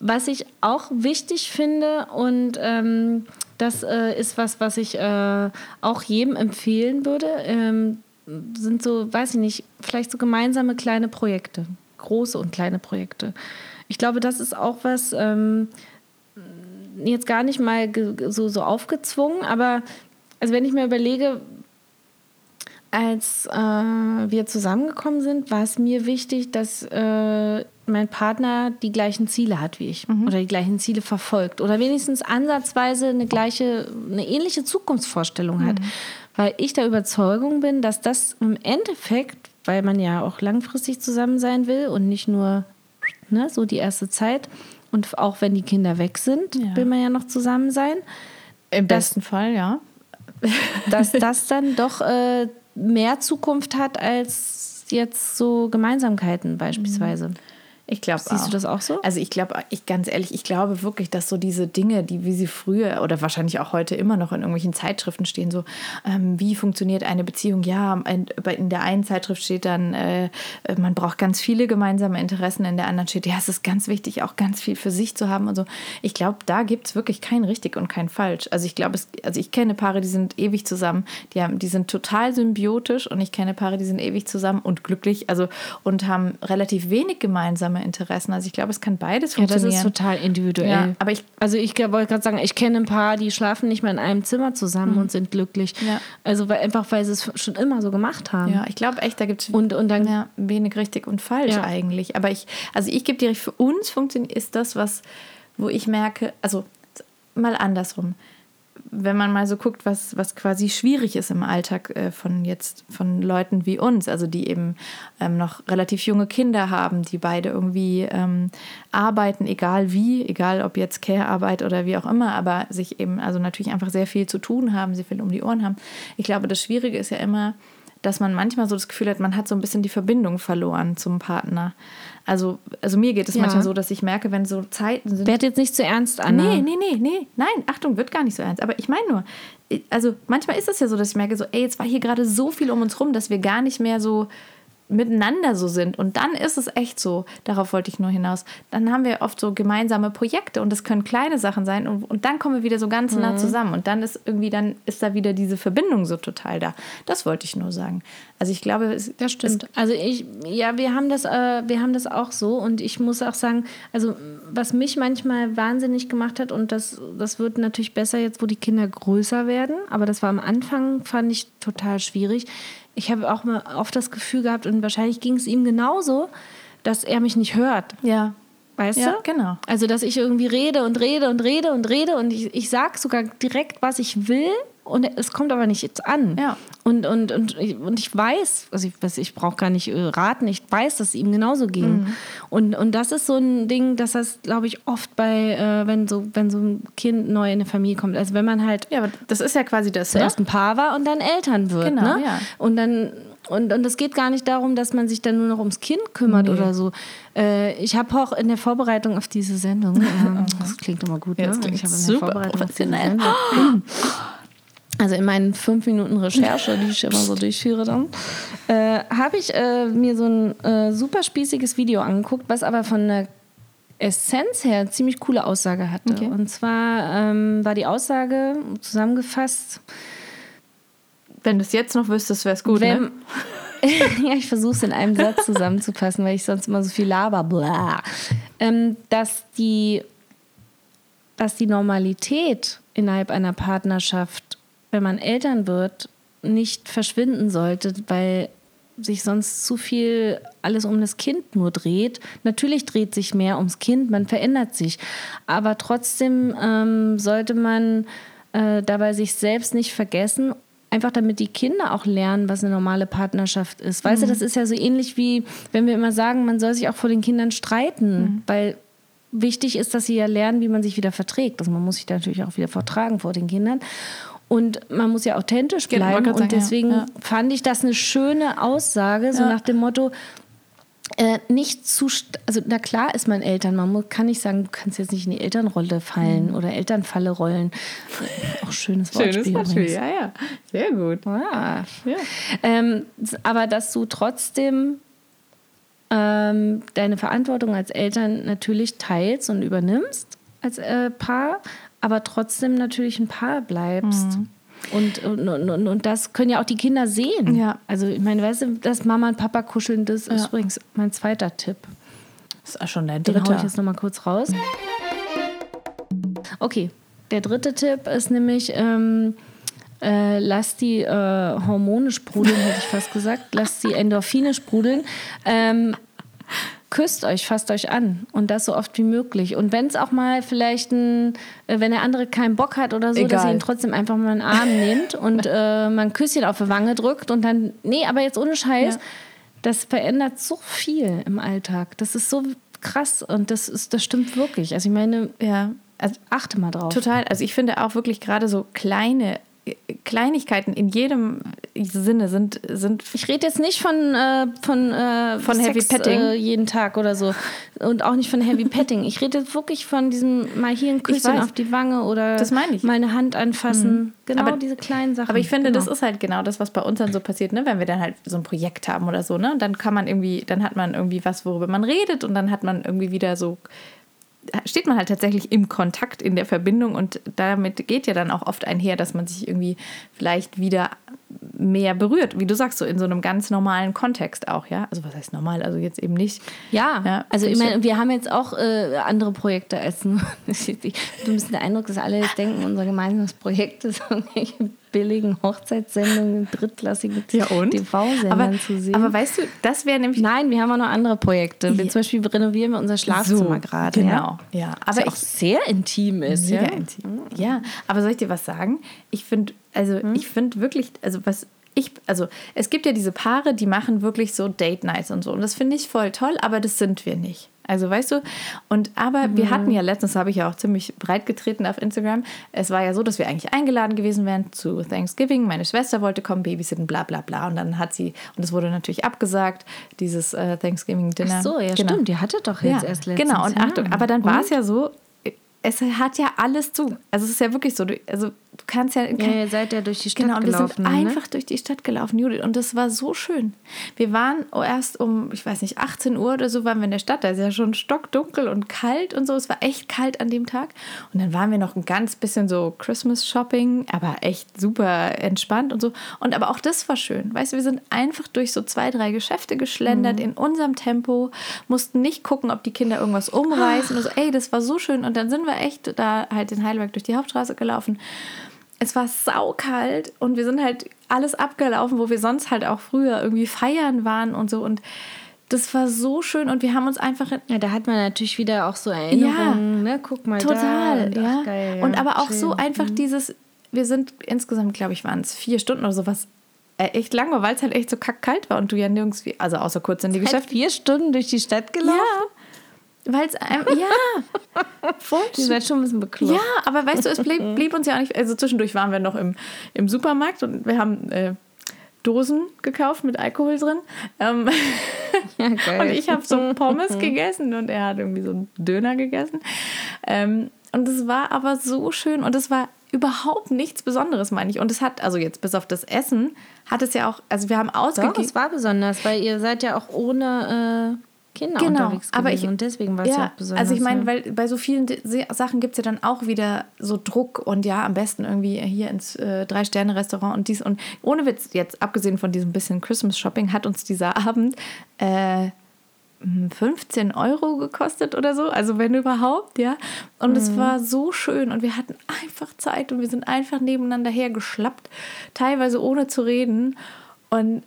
Was ich auch wichtig finde und ähm, das äh, ist was, was ich äh, auch jedem empfehlen würde, ähm, sind so, weiß ich nicht, vielleicht so gemeinsame kleine Projekte, große und kleine Projekte. Ich glaube, das ist auch was, ähm, jetzt gar nicht mal so, so aufgezwungen, aber also wenn ich mir überlege, als äh, wir zusammengekommen sind, war es mir wichtig, dass äh, mein Partner die gleichen Ziele hat wie ich oder die gleichen Ziele verfolgt oder wenigstens ansatzweise eine gleiche, eine ähnliche Zukunftsvorstellung hat, weil ich der Überzeugung bin, dass das im Endeffekt, weil man ja auch langfristig zusammen sein will und nicht nur ne, so die erste Zeit und auch wenn die Kinder weg sind, Ja. will man ja noch zusammen sein Im das- besten Fall, ja. dass das dann doch äh, mehr Zukunft hat als jetzt so Gemeinsamkeiten beispielsweise. Ich glaube Siehst du das auch so? Also ich glaube, ich ganz ehrlich, ich glaube wirklich, dass so diese Dinge, die wie sie früher oder wahrscheinlich auch heute immer noch in irgendwelchen Zeitschriften stehen, so ähm, wie funktioniert eine Beziehung? Ja, in der einen Zeitschrift steht dann, äh, äh, man braucht ganz viele gemeinsame Interessen, in der anderen steht, ja, es ist ganz wichtig, auch ganz viel für sich zu haben und so. Ich glaube, da gibt es wirklich kein richtig und kein falsch. Also ich glaube, also ich kenne Paare, die sind ewig zusammen, die haben, die sind total symbiotisch und ich kenne Paare, die sind ewig zusammen und glücklich, also und haben relativ wenig gemeinsame Interessen. Also ich glaube, es kann beides Ja, das funktionieren. ist total individuell. Ja, aber ich- also ich wollte gerade sagen, ich kenne ein paar, die schlafen nicht mehr in einem Zimmer zusammen und sind glücklich. Ja. Also weil, einfach, weil sie es schon immer so gemacht haben. Ja, ich glaube echt, da gibt es Und, und dann ja, wenig richtig und falsch Ja. eigentlich. Aber ich, also ich gebe dir recht, für uns funktioniert, ist das was, wo ich merke, also mal andersrum. Wenn man mal so guckt, was, was quasi schwierig ist im Alltag äh, von jetzt von Leuten wie uns, also die eben ähm, noch relativ junge Kinder haben, die beide irgendwie ähm, arbeiten, egal wie, egal ob jetzt Care-Arbeit oder wie auch immer, aber sich eben also natürlich einfach sehr viel zu tun haben, sehr viel um die Ohren haben. Ich glaube, das Schwierige ist ja immer, dass man manchmal so das Gefühl hat, man hat so ein bisschen die Verbindung verloren zum Partner. Also, also mir geht es Ja. manchmal so, dass ich merke, wenn so Zeiten sind. Werd jetzt nicht zu ernst, Anna. Nee, nee, nee, nee. Nein, Achtung, wird gar nicht so ernst. Aber ich meine nur, also manchmal ist es ja so, dass ich merke, so, ey, jetzt war hier gerade so viel um uns rum, dass wir gar nicht mehr so miteinander so sind. Und dann ist es echt so, darauf wollte ich nur hinaus. Dann haben wir oft so gemeinsame Projekte und das können kleine Sachen sein und, und dann kommen wir wieder so ganz nah zusammen und dann ist irgendwie, dann ist da wieder diese Verbindung so total da. Das wollte ich nur sagen. Also ich glaube, es, Das stimmt. Also ich, ja, wir haben das, äh, wir haben das auch so und ich muss auch sagen, also was mich manchmal wahnsinnig gemacht hat und das, das wird natürlich besser jetzt, wo die Kinder größer werden, aber das war am Anfang, fand ich total schwierig. Ich habe auch mal oft das Gefühl gehabt und wahrscheinlich ging es ihm genauso, dass er mich nicht hört. ja, Weißt Ja, du? genau. Also, dass ich irgendwie rede und rede und rede und rede und ich, ich sage sogar direkt, was ich will und es kommt aber nicht jetzt an. Ja. Und, und, und, ich- und ich weiß, also ich, ich brauche gar nicht äh, raten, ich weiß, dass es ihm genauso ging. Mhm. Und, und das ist so ein Ding, dass das, glaube ich, oft bei, äh, wenn, so, wenn so ein Kind neu in eine Familie kommt, also wenn man halt ja, aber das ist ja quasi das, ne? zuerst ein Paar war und dann Eltern wird. Genau, ne? ja. Und dann und, und es geht gar nicht darum, dass man sich dann nur noch ums Kind kümmert oder so. Äh, ich habe auch in der Vorbereitung auf diese Sendung, ähm, das klingt immer gut, Ja, ne? ich habe in super der Vorbereitung auf diese professionell. Sendung, also in meinen fünf Minuten Recherche, die ich immer so durchführe dann, äh, habe ich äh, mir so ein äh, super spießiges Video angeguckt, was aber von der Essenz her eine ziemlich coole Aussage hatte. Okay. Und zwar ähm, war die Aussage zusammengefasst, Wenn du es jetzt noch wüsstest, wäre es gut, wenn, ne? ja, ich versuche es in einem Satz zusammenzufassen, weil ich sonst immer so viel laber. Bla. Ähm, dass, die, dass die Normalität innerhalb einer Partnerschaft, wenn man Eltern wird, nicht verschwinden sollte, weil sich sonst zu viel alles um das Kind nur dreht. Natürlich dreht sich mehr ums Kind, man verändert sich. Aber trotzdem ähm, sollte man äh, dabei sich selbst nicht vergessen, einfach damit die Kinder auch lernen, was eine normale Partnerschaft ist. Weißt du, das ist ja so ähnlich wie, wenn wir immer sagen, man soll sich auch vor den Kindern streiten, weil wichtig ist, dass sie ja lernen, wie man sich wieder verträgt. Also man muss sich da natürlich auch wieder vertragen vor den Kindern. Und man muss ja authentisch Genau, bleiben. Und sagen, deswegen ja, fand ich das eine schöne Aussage, so nach dem Motto, äh, nicht zu, also na klar ist man Eltern, man mu- kann nicht sagen, du kannst jetzt nicht in die Elternrolle fallen oder Elternfalle rollen. Auch schönes Wortspiel. übrigens. ja, ja. Sehr gut. Ja. Ja. Ähm, aber dass du trotzdem ähm, deine Verantwortung als Eltern natürlich teilst und übernimmst als äh, Paar, aber trotzdem natürlich ein Paar bleibst. Und, und, und, und, und das können ja auch die Kinder sehen. Ja. Also ich meine, weißt du, dass Mama und Papa kuscheln, das ist Ja. übrigens mein zweiter Tipp. Das ist auch schon der Den hau ich dritte. jetzt nochmal kurz raus. Okay, der dritte Tipp ist nämlich, ähm, äh, lasst die äh, Hormone sprudeln, hätte ich fast gesagt. Lasst die Endorphine sprudeln. Ähm, küsst euch, fasst euch an und das so oft wie möglich. Und wenn es auch mal vielleicht ein, äh, wenn der andere keinen Bock hat oder so, dass ihr Egal. ihn trotzdem einfach mal in den Arm nehmt und äh, mal ein Küsschen auf die Wange drückt und dann, nee, aber jetzt ohne Scheiß, Ja. das verändert so viel im Alltag. Das ist so krass und das ist, das stimmt wirklich. Also ich meine, Ja, also achte mal drauf. total. Also ich finde auch wirklich gerade so kleine Kleinigkeiten in jedem Sinne sind, sind Ich rede jetzt nicht von, äh, von, äh, Von Sex, Heavy Petting? Äh, jeden Tag oder so. Und auch nicht von Heavy Petting. Ich rede jetzt wirklich von diesem mal hier ein Küsschen auf die Wange oder Das meine ich. Mhm. mal eine Hand anfassen. Genau Aber- diese kleinen Sachen. Aber ich finde, genau. das ist halt genau das, was bei uns dann so passiert, ne? Wenn wir dann halt so ein Projekt haben oder so, ne? Dann kann man irgendwie, dann hat man irgendwie was, worüber man redet und dann hat man irgendwie wieder so, steht man halt tatsächlich im Kontakt, in der Verbindung und damit geht ja dann auch oft einher, dass man sich irgendwie vielleicht wieder mehr berührt, wie du sagst, so in so einem ganz normalen Kontext auch, ja. Also was heißt normal? Also jetzt eben nicht. Ja, Ja, also ich meine, wir haben jetzt auch äh, andere Projekte als nur. Ein bisschen den Eindruck, dass alle jetzt denken, unser gemeinsames Projekt ist irgendwelche billigen Hochzeitssendungen, drittklassigen Ja? TV-Sendern Aber, zu sehen. aber weißt du, das wäre nämlich Nein, wir haben auch noch andere Projekte. Wir Ja. zum Beispiel renovieren wir unser Schlafzimmer gerade. Genau, Ja? ja. Was Aber ja auch sehr intim ist. Mega ja? intim. Ja, aber soll ich dir was sagen? Ich finde, also ich finde wirklich, also was ich, also es gibt ja diese Paare, die machen wirklich so Date Nights und so. Und das finde ich voll toll, aber das sind wir nicht. Also weißt du, und aber wir hatten ja letztens, habe ich ja auch ziemlich breit getreten auf Instagram. Es war ja so, dass wir eigentlich eingeladen gewesen wären zu Thanksgiving. Meine Schwester wollte kommen, babysitten, bla bla bla. Und dann hat sie, und es wurde natürlich abgesagt, dieses äh, Thanksgiving Dinner. Ach so, ja, Genau. stimmt. Die hatte doch jetzt erst letztens. Genau, und ja. Achtung, aber dann war es ja so, es hat ja alles zu. Also es ist ja wirklich so, du, also du kannst ja... Ja, ihr seid ja durch die Stadt Genau, und wir gelaufen. sind ne? einfach durch die Stadt gelaufen, Judith. Und das war so schön. Wir waren erst um, ich weiß nicht, 18 Uhr oder so waren wir in der Stadt. Da ist ja schon stockdunkel und kalt und so. Es war echt kalt an dem Tag. Und dann waren wir noch ein ganz bisschen so Christmas-Shopping, aber echt super entspannt und so. Und aber auch das war schön. Weißt du, wir sind einfach durch so zwei, drei Geschäfte geschlendert Mhm. in unserem Tempo, mussten nicht gucken, ob die Kinder irgendwas umreißen. Und so, ey, das war so schön. Und dann sind wir echt da halt in Heidelberg durch die Hauptstraße gelaufen. Es war saukalt und wir sind halt alles abgelaufen, wo wir sonst halt auch früher irgendwie feiern waren und so. Und das war so schön und wir haben uns einfach Ja, da hat man natürlich wieder auch so Erinnerungen. Ne? Guck mal total, da. ja. Ach, geil, ja. Und aber auch so Schön. Mhm. einfach dieses, wir sind insgesamt, glaube ich, waren es vier Stunden oder sowas. äh, Echt lang war, weil es halt echt so kackkalt war und du ja nirgends, also außer kurz in die Geschäfte. vier Stunden durch die Stadt gelaufen. Ja, weil es einem, ja, voll Ihr seid schon ein bisschen bekloppt. Ja, aber weißt du, es blieb, blieb uns ja auch nicht. Also zwischendurch waren wir noch im, im Supermarkt und wir haben äh, Dosen gekauft mit Alkohol drin. Ähm, Ja, und ich habe so Pommes gegessen und er hat irgendwie so einen Döner gegessen. Ähm, und es war aber so schön und es war überhaupt nichts Besonderes, meine ich. Und es hat, also jetzt bis auf das Essen, hat es ja auch, also wir haben Doch, ausgegeben. es war besonders, weil ihr seid ja auch ohne äh, Kinder Genau, unterwegs aber ich- und deswegen war es ja, auch besonders. Also ich meine, ja. weil bei so vielen Sachen gibt es ja dann auch wieder so Druck und ja, am besten irgendwie hier ins äh, Drei-Sterne-Restaurant und dies und ohne Witz, jetzt abgesehen von diesem bisschen Christmas-Shopping, hat uns dieser Abend äh, 15 Euro gekostet oder so, also wenn überhaupt, ja. Und Mhm. es war so schön und wir hatten einfach Zeit und wir sind einfach nebeneinander hergeschlappt, teilweise ohne zu reden. Und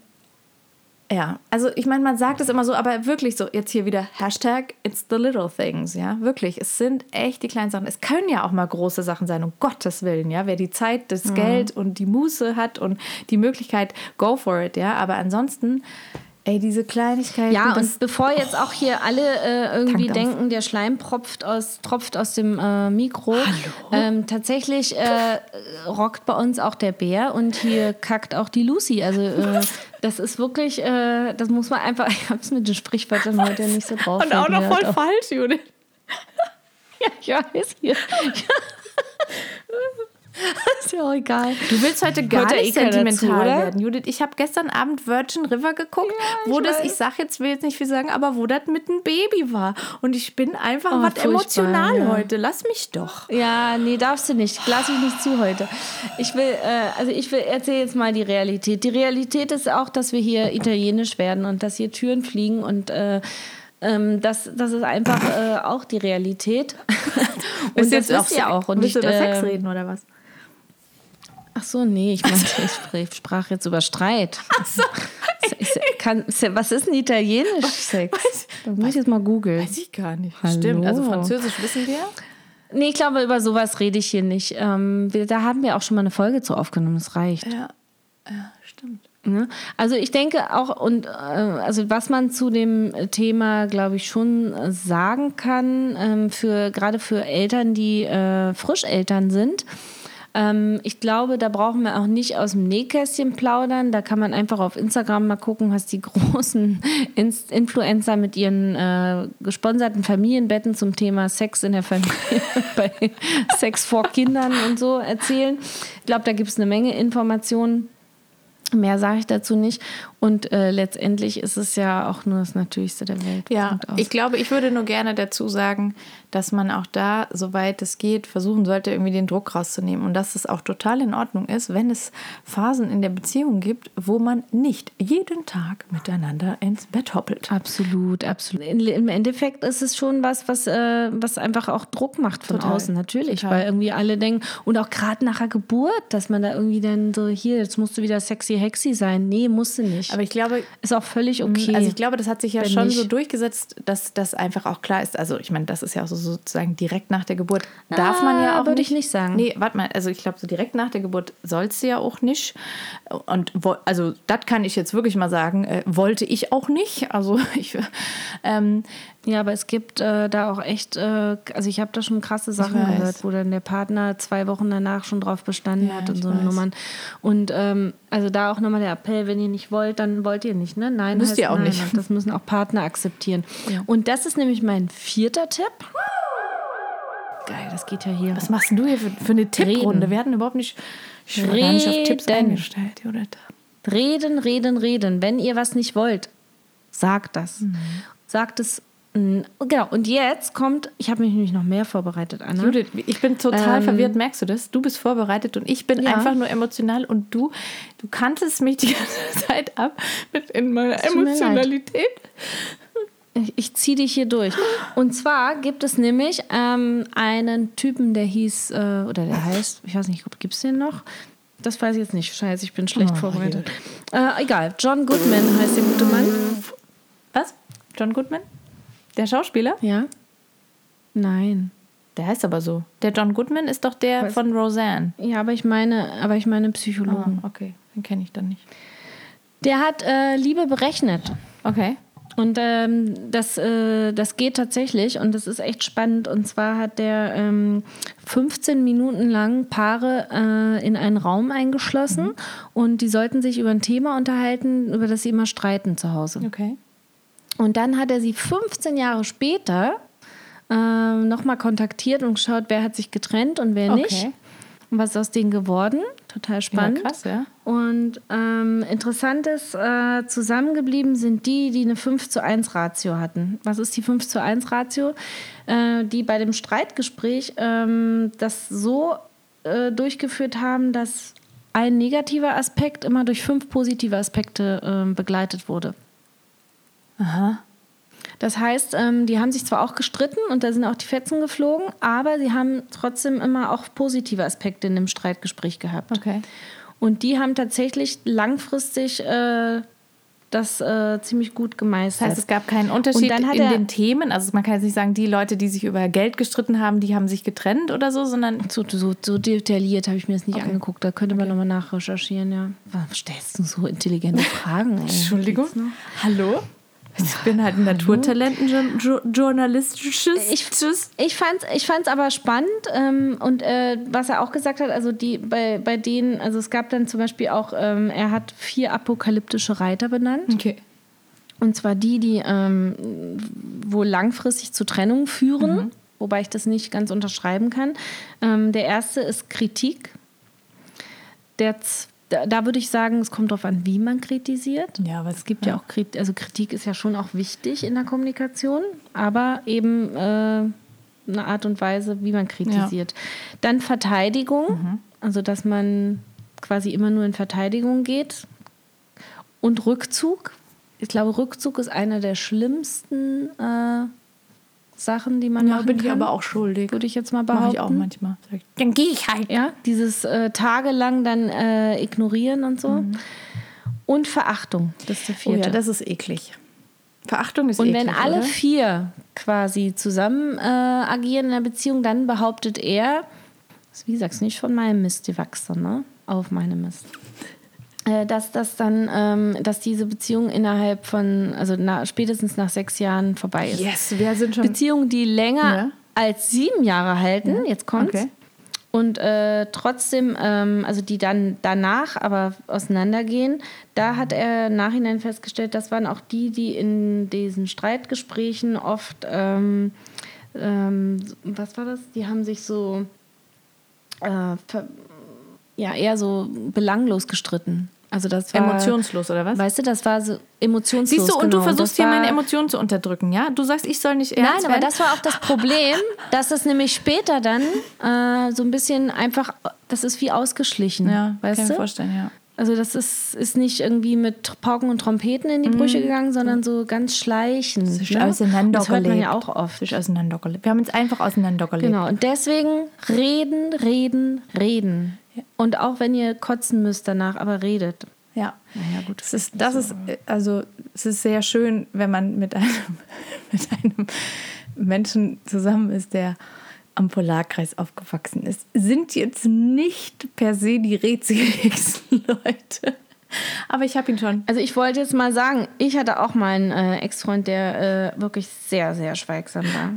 ja, also ich meine, man sagt es immer so, aber wirklich so, jetzt hier wieder Hashtag It's the little things, ja, wirklich. Es sind echt die kleinen Sachen. Es können ja auch mal große Sachen sein, um Gottes Willen, ja. Wer die Zeit, das Geld und die Muße hat und die Möglichkeit, go for it, ja. Aber ansonsten, ey, diese Kleinigkeiten. Ja, und bevor jetzt auch hier alle äh, irgendwie denken, der Schleim tropft aus, tropft aus dem äh, Mikro. Ähm, tatsächlich äh, rockt bei uns auch der Bär und hier kackt auch die Lucy. Also äh, das ist wirklich, äh, das muss man einfach, ich habe es mit den Sprichwörtern heute nicht so drauf. und auch noch voll halt falsch, Judith. Ja, ich weiß hier. ist ja auch egal. Du willst heute gar ja nicht eh sentimental dazu, werden, Judith. Ich habe gestern Abend Virgin River geguckt, ich wo das, weiß. ich sag jetzt, will jetzt nicht viel sagen, aber wo das mit einem Baby war. Und ich bin einfach Oh, was emotional ja. heute. Lass mich doch. Ja, nee, darfst du nicht. Lass mich nicht zu heute. Ich will, äh, also ich will, erzähl jetzt mal die Realität. Die Realität ist auch, dass wir hier italienisch werden und dass hier Türen fliegen und äh, ähm, das, das ist einfach äh, auch die Realität. und das wisst ihr auch. Und willst ich, du über Sex äh, reden oder was? Ach so, nee, ich meinte, ich sprach, jetzt über Streit. Ich, kann, was ist ein italienisch Sex? Da muss ich jetzt mal googeln. Weiß ich gar nicht. Hallo. Stimmt, also Französisch wissen wir. Nee, ich glaube, über sowas rede ich hier nicht. Ähm, wir, da haben wir auch schon mal eine Folge zu aufgenommen, das reicht. Ja, ja stimmt. Ne? Also ich denke auch, und äh, also was man zu dem Thema, glaube ich, schon sagen kann, ähm, für gerade für Eltern, die äh, Frischeltern sind. Ähm, ich glaube, da brauchen wir auch nicht aus dem Nähkästchen plaudern. Da kann man einfach auf Instagram mal gucken, was die großen Ins Influencer mit ihren äh, gesponserten Familienbetten zum Thema Sex in der Familie, bei Sex vor Kindern und so erzählen. Ich glaube, da gibt es eine Menge Informationen. Mehr sage ich dazu nicht. Und äh, letztendlich ist es ja auch nur das Natürlichste der Welt. Ja, ich glaube, ich würde nur gerne dazu sagen, dass man auch da, soweit es geht, versuchen sollte, irgendwie den Druck rauszunehmen. Und dass es auch total in Ordnung ist, wenn es Phasen in der Beziehung gibt, wo man nicht jeden Tag miteinander ins Bett hoppelt. Absolut, absolut. Im Endeffekt ist es schon was, was, äh, was einfach auch Druck macht von Total, außen, natürlich. total. Weil irgendwie alle denken, und auch gerade nach der Geburt, dass man da irgendwie dann so, hier, jetzt musst du wieder sexy hexy sein. Nee, musst du nicht. Aber ich glaube, ist auch völlig okay. Also ich glaube, das hat sich ja schon nicht. so durchgesetzt, dass das einfach auch klar ist. Also ich meine, das ist ja auch so sozusagen direkt nach der Geburt darf man ja Ah, auch würde nicht. ich nicht sagen. Nee, warte mal, also ich glaube, so direkt nach der Geburt sollst du ja auch nicht. Und also das kann ich jetzt wirklich mal sagen, äh, wollte ich auch nicht. Also ich, ähm, Ja, aber es gibt äh, da auch echt, äh, also ich habe da schon krasse Sachen gehört, wo dann der Partner zwei Wochen danach schon drauf bestanden Ja, hat und so weiß. Nummern. Und ähm, also da auch nochmal der Appell, wenn ihr nicht wollt, dann wollt ihr nicht, ne? Nein, Müsst ihr auch nein. nicht. Und das müssen auch Partner akzeptieren. Und das ist nämlich mein vierter Tipp. Geil, das geht ja hier. was machst du hier für, für eine Tipprunde? Reden. Wir hatten überhaupt nicht, gar nicht auf Tipps Reden. eingestellt, Judith. Reden, reden, reden. Wenn ihr was nicht wollt, sagt das. Mhm. Sagt es. Genau, und jetzt kommt, ich habe mich nämlich noch mehr vorbereitet, Anna. Judith, ich bin total Ähm, verwirrt, merkst du das? Du bist vorbereitet und ich bin Ja. einfach nur emotional und du, du kanntest mich die ganze Zeit ab mit in meiner. Emotionalität. Ich, ziehe dich hier durch. Und zwar gibt es nämlich ähm, einen Typen, der hieß, äh, oder der heißt, ich weiß nicht, gibt es den noch? Das weiß ich jetzt nicht. Scheiße, ich bin schlecht Oh, vorbereitet. Äh, egal, John Goodman heißt der gute Mann. Was? John Goodman? Der Schauspieler? Ja? Nein. Der heißt aber so. Der John Goodman ist doch der Was? von Roseanne. Ja, aber ich meine, aber ich meine Psychologen. Ah, okay, den kenne ich dann nicht. Der hat äh, Liebe berechnet. Okay. Und ähm, das, äh, das geht tatsächlich und das ist echt spannend. Und zwar hat der ähm, 15 Minuten lang Paare äh, in einen Raum eingeschlossen und die sollten sich über ein Thema unterhalten, über das sie immer streiten zu Hause. Okay. Und dann hat er sie 15 Jahre später ähm, nochmal kontaktiert und geschaut, wer hat sich getrennt und wer Okay. nicht. Und was ist aus denen geworden? Total spannend. Ja, krass, ja. Und ähm, interessant ist, äh, zusammengeblieben sind die, die eine 5 zu 1 Ratio hatten. Was ist die 5 zu 1 Ratio? Äh, die bei dem Streitgespräch ähm, das so äh, durchgeführt haben, dass ein negativer Aspekt immer durch fünf positive Aspekte ähm, begleitet wurde. Aha. Das heißt, ähm, die haben sich zwar auch gestritten und da sind auch die Fetzen geflogen, aber sie haben trotzdem immer auch positive Aspekte in dem Streitgespräch gehabt. Okay. Und die haben tatsächlich langfristig äh, das äh, ziemlich gut gemeistert. Das heißt, es gab keinen Unterschied in den Themen. Also man kann jetzt nicht sagen, die Leute, die sich über Geld gestritten haben, die haben sich getrennt oder so, sondern so, so, so detailliert habe ich mir das nicht angeguckt. Da könnte man nochmal nachrecherchieren, ja. Warum stellst du so intelligente Fragen? Entschuldigung. Hallo? Ich bin halt ein Naturtalent, ein jo jo journalistisches. Ich, ich fand es ich fand's aber spannend ähm, und äh, was er auch gesagt hat, also die bei, bei denen, also es gab dann zum Beispiel auch, ähm, er hat vier apokalyptische Reiter benannt. okay. Und zwar die, die ähm, wohl langfristig zu Trennung führen, Mhm. wobei ich das nicht ganz unterschreiben kann. Ähm, der erste ist Kritik. Der, z- da, da würde ich sagen, es kommt darauf an, wie man kritisiert. Ja, aber Es gibt ja, auch Kritik, also Kritik ist ja schon auch wichtig in der Kommunikation, aber eben äh, eine Art und Weise, wie man kritisiert. Dann Verteidigung, also dass man quasi immer nur in Verteidigung geht. Und Rückzug. Ich glaube, Rückzug ist einer der schlimmsten äh, Sachen, die man Ja, machen bin kann. ich aber auch schuldig. Würde ich jetzt mal Mache behaupten. ich auch manchmal. Dann gehe ich halt. Ja, dieses äh, tagelang dann äh, ignorieren und so. Und Verachtung, das ist der Oh vierte. ja, das ist eklig. Verachtung ist Und eklig. wenn alle oder? vier quasi zusammen äh, agieren in der Beziehung, dann behauptet er, wie gesagt, nicht von meinem Mist gewachsen, ne? Auf meinem Mist. Äh, dass das dann, ähm, dass diese Beziehung innerhalb von, also na, spätestens nach sechs Jahren vorbei ist. Yes, wir sind schon. Beziehungen, die länger Ja. als sieben Jahre halten, jetzt kommt's. Okay. Und äh, trotzdem, ähm, also die dann danach aber auseinandergehen, da hat er Nachhinein festgestellt, das waren auch die, die in diesen Streitgesprächen oft, ähm, ähm, was war das? Die haben sich so, äh, ja, eher so belanglos gestritten. Also das war Emotionslos, oder was? Weißt du, das war so emotionslos. Siehst du, und du genau. versuchst Das hier meine Emotionen zu unterdrücken, ja? Du sagst, ich soll nicht ernst Nein, aber das war auch das Problem, dass es nämlich später dann äh, so ein bisschen einfach, das ist wie ausgeschlichen. ja, weißt kann ich du? mir vorstellen, ja. Also das ist, ist nicht irgendwie mit Pauken und Trompeten in die Brüche gegangen, sondern so ganz schleichend. Sich ne? auseinandergelebt. Das hört man ja auch oft. Sich auseinandergelebt. Wir haben uns einfach auseinandergelebt. Genau, und deswegen reden, reden, reden. Und auch wenn ihr kotzen müsst danach, aber redet. Ja. Naja, gut. Es ist, das ist, äh, also, es ist sehr schön, wenn man mit einem, mit einem Menschen zusammen ist, der am Polarkreis aufgewachsen ist. Sind jetzt nicht per se die redseligsten Leute. Aber ich habe ihn schon. Also ich wollte jetzt mal sagen, ich hatte auch mal einen äh, Ex-Freund, der äh, wirklich sehr, sehr schweigsam war.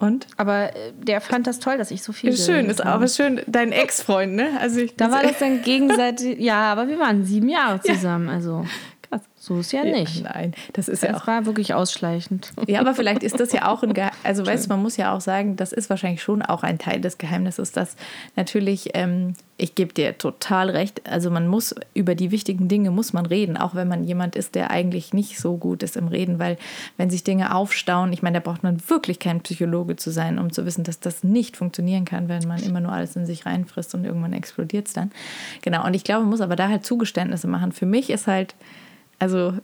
Und? Aber äh, der fand das toll, dass ich so viel schön, ist habe. aber schön. Dein Ex-Freund, ne? Also ich, Da war das dann gegenseitig, ja, aber wir waren sieben Jahre zusammen, also krass. So ist ja nicht. Nein, das ist ja Das auch war wirklich ausschleichend. Ja, aber vielleicht ist das ja auch ein Geheimnis. Also, weißt du, man muss ja auch sagen, das ist wahrscheinlich schon auch ein Teil des Geheimnisses, dass natürlich, ähm, ich gebe dir total recht, also man muss über die wichtigen Dinge muss man reden, auch wenn man jemand ist, der eigentlich nicht so gut ist im Reden, weil wenn sich Dinge aufstauen, ich meine, da braucht man wirklich kein Psychologe zu sein, um zu wissen, dass das nicht funktionieren kann, wenn man immer nur alles in sich reinfrisst und irgendwann explodiert es dann. Genau, und ich glaube, man muss aber da halt Zugeständnisse machen. Für mich ist halt, also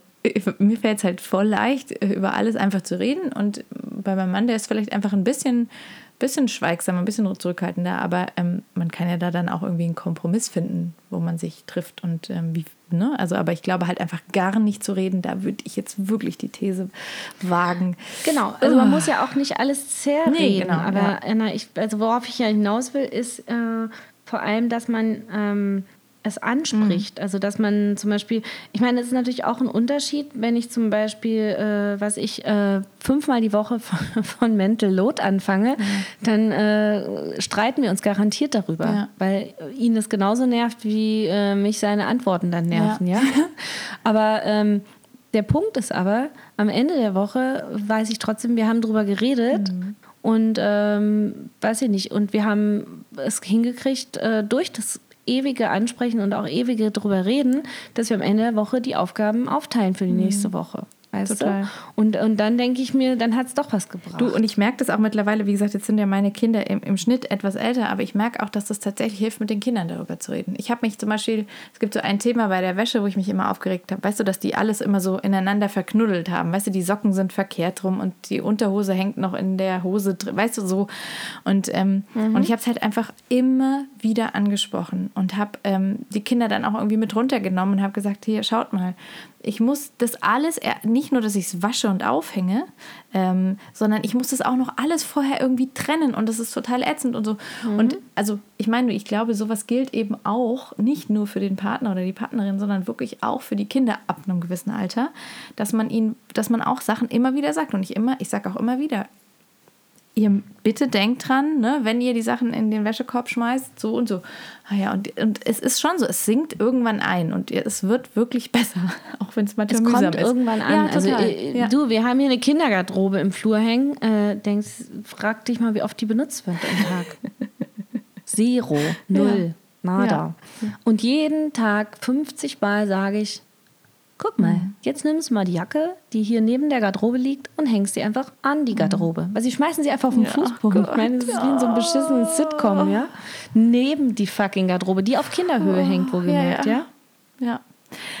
mir fällt es halt voll leicht, über alles einfach zu reden. Und bei meinem Mann, der ist vielleicht einfach ein bisschen, bisschen schweigsamer, ein bisschen zurückhaltender, aber ähm, man kann ja da dann auch irgendwie einen Kompromiss finden, wo man sich trifft. Und ähm, wie, ne? Also, aber ich glaube halt einfach gar nicht zu reden, da würde ich jetzt wirklich die These wagen. Genau, also man muss ja auch nicht alles zerreden. Nee, genau, aber ja. Anna, ich, also worauf ich ja hinaus will, ist äh, vor allem, dass man ähm, es anspricht. Also dass man zum Beispiel, ich meine, es ist natürlich auch ein Unterschied, wenn ich zum Beispiel, äh, was ich äh, fünfmal die Woche von, von Mental Load anfange, dann äh, streiten wir uns garantiert darüber, Ja. weil ihn das genauso nervt, wie äh, mich seine Antworten dann nerven, ja. Aber ähm, der Punkt ist aber, am Ende der Woche weiß ich trotzdem, wir haben drüber geredet und ähm, weiß ich nicht, und wir haben es hingekriegt, äh, durch das ewige Ansprechen und auch ewige drüber reden, dass wir am Ende der Woche die Aufgaben aufteilen für die nächste Woche. Weißt Total. du? Und, und dann denke ich mir, dann hat es doch was gebracht. Du, und ich merke das auch mittlerweile, wie gesagt, jetzt sind ja meine Kinder im, im Schnitt etwas älter, aber ich merke auch, dass das tatsächlich hilft, mit den Kindern darüber zu reden. Ich habe mich zum Beispiel, es gibt so ein Thema bei der Wäsche, wo ich mich immer aufgeregt habe. Weißt du, dass die alles immer so ineinander verknuddelt haben. Weißt du, die Socken sind verkehrt rum und die Unterhose hängt noch in der Hose drin. Weißt du, so. Und, ähm, und ich habe es halt einfach immer wieder angesprochen und habe ähm, die Kinder dann auch irgendwie mit runtergenommen und habe gesagt, hier, schaut mal, ich muss das alles, er- nicht nur, dass ich es wasche und aufhänge, ähm, sondern ich muss das auch noch alles vorher irgendwie trennen und das ist total ätzend und so. Und also ich meine, ich glaube, sowas gilt eben auch nicht nur für den Partner oder die Partnerin, sondern wirklich auch für die Kinder ab einem gewissen Alter, dass man ihnen, dass man auch Sachen immer wieder sagt und ich immer, ich sage auch immer wieder, ihr bitte denkt dran, ne, wenn ihr die Sachen in den Wäschekorb schmeißt, so und so. Ah ja, und, und es ist schon so, es sinkt irgendwann ein und es wird wirklich besser, auch wenn es manchmal es mühsam kommt ist. irgendwann an. Ja, also äh, ja. du, wir haben hier eine Kindergarderobe im Flur hängen. Äh, denkst, frag dich mal, wie oft die benutzt wird am Tag. Zero, null, nada. Und jeden Tag 50 Mal sage ich, guck mal, Mhm. jetzt nimmst du mal die Jacke, die hier neben der Garderobe liegt und hängst sie einfach an die Garderobe. Weil sie schmeißen sie einfach auf den Mhm. Ja, Fußboden. Gott, ich meine, das ist wie in so einem beschissenen Sitcom, ja? Neben die fucking Garderobe, die auf Kinderhöhe hängt, wohlgemerkt, ja. ja? Ja.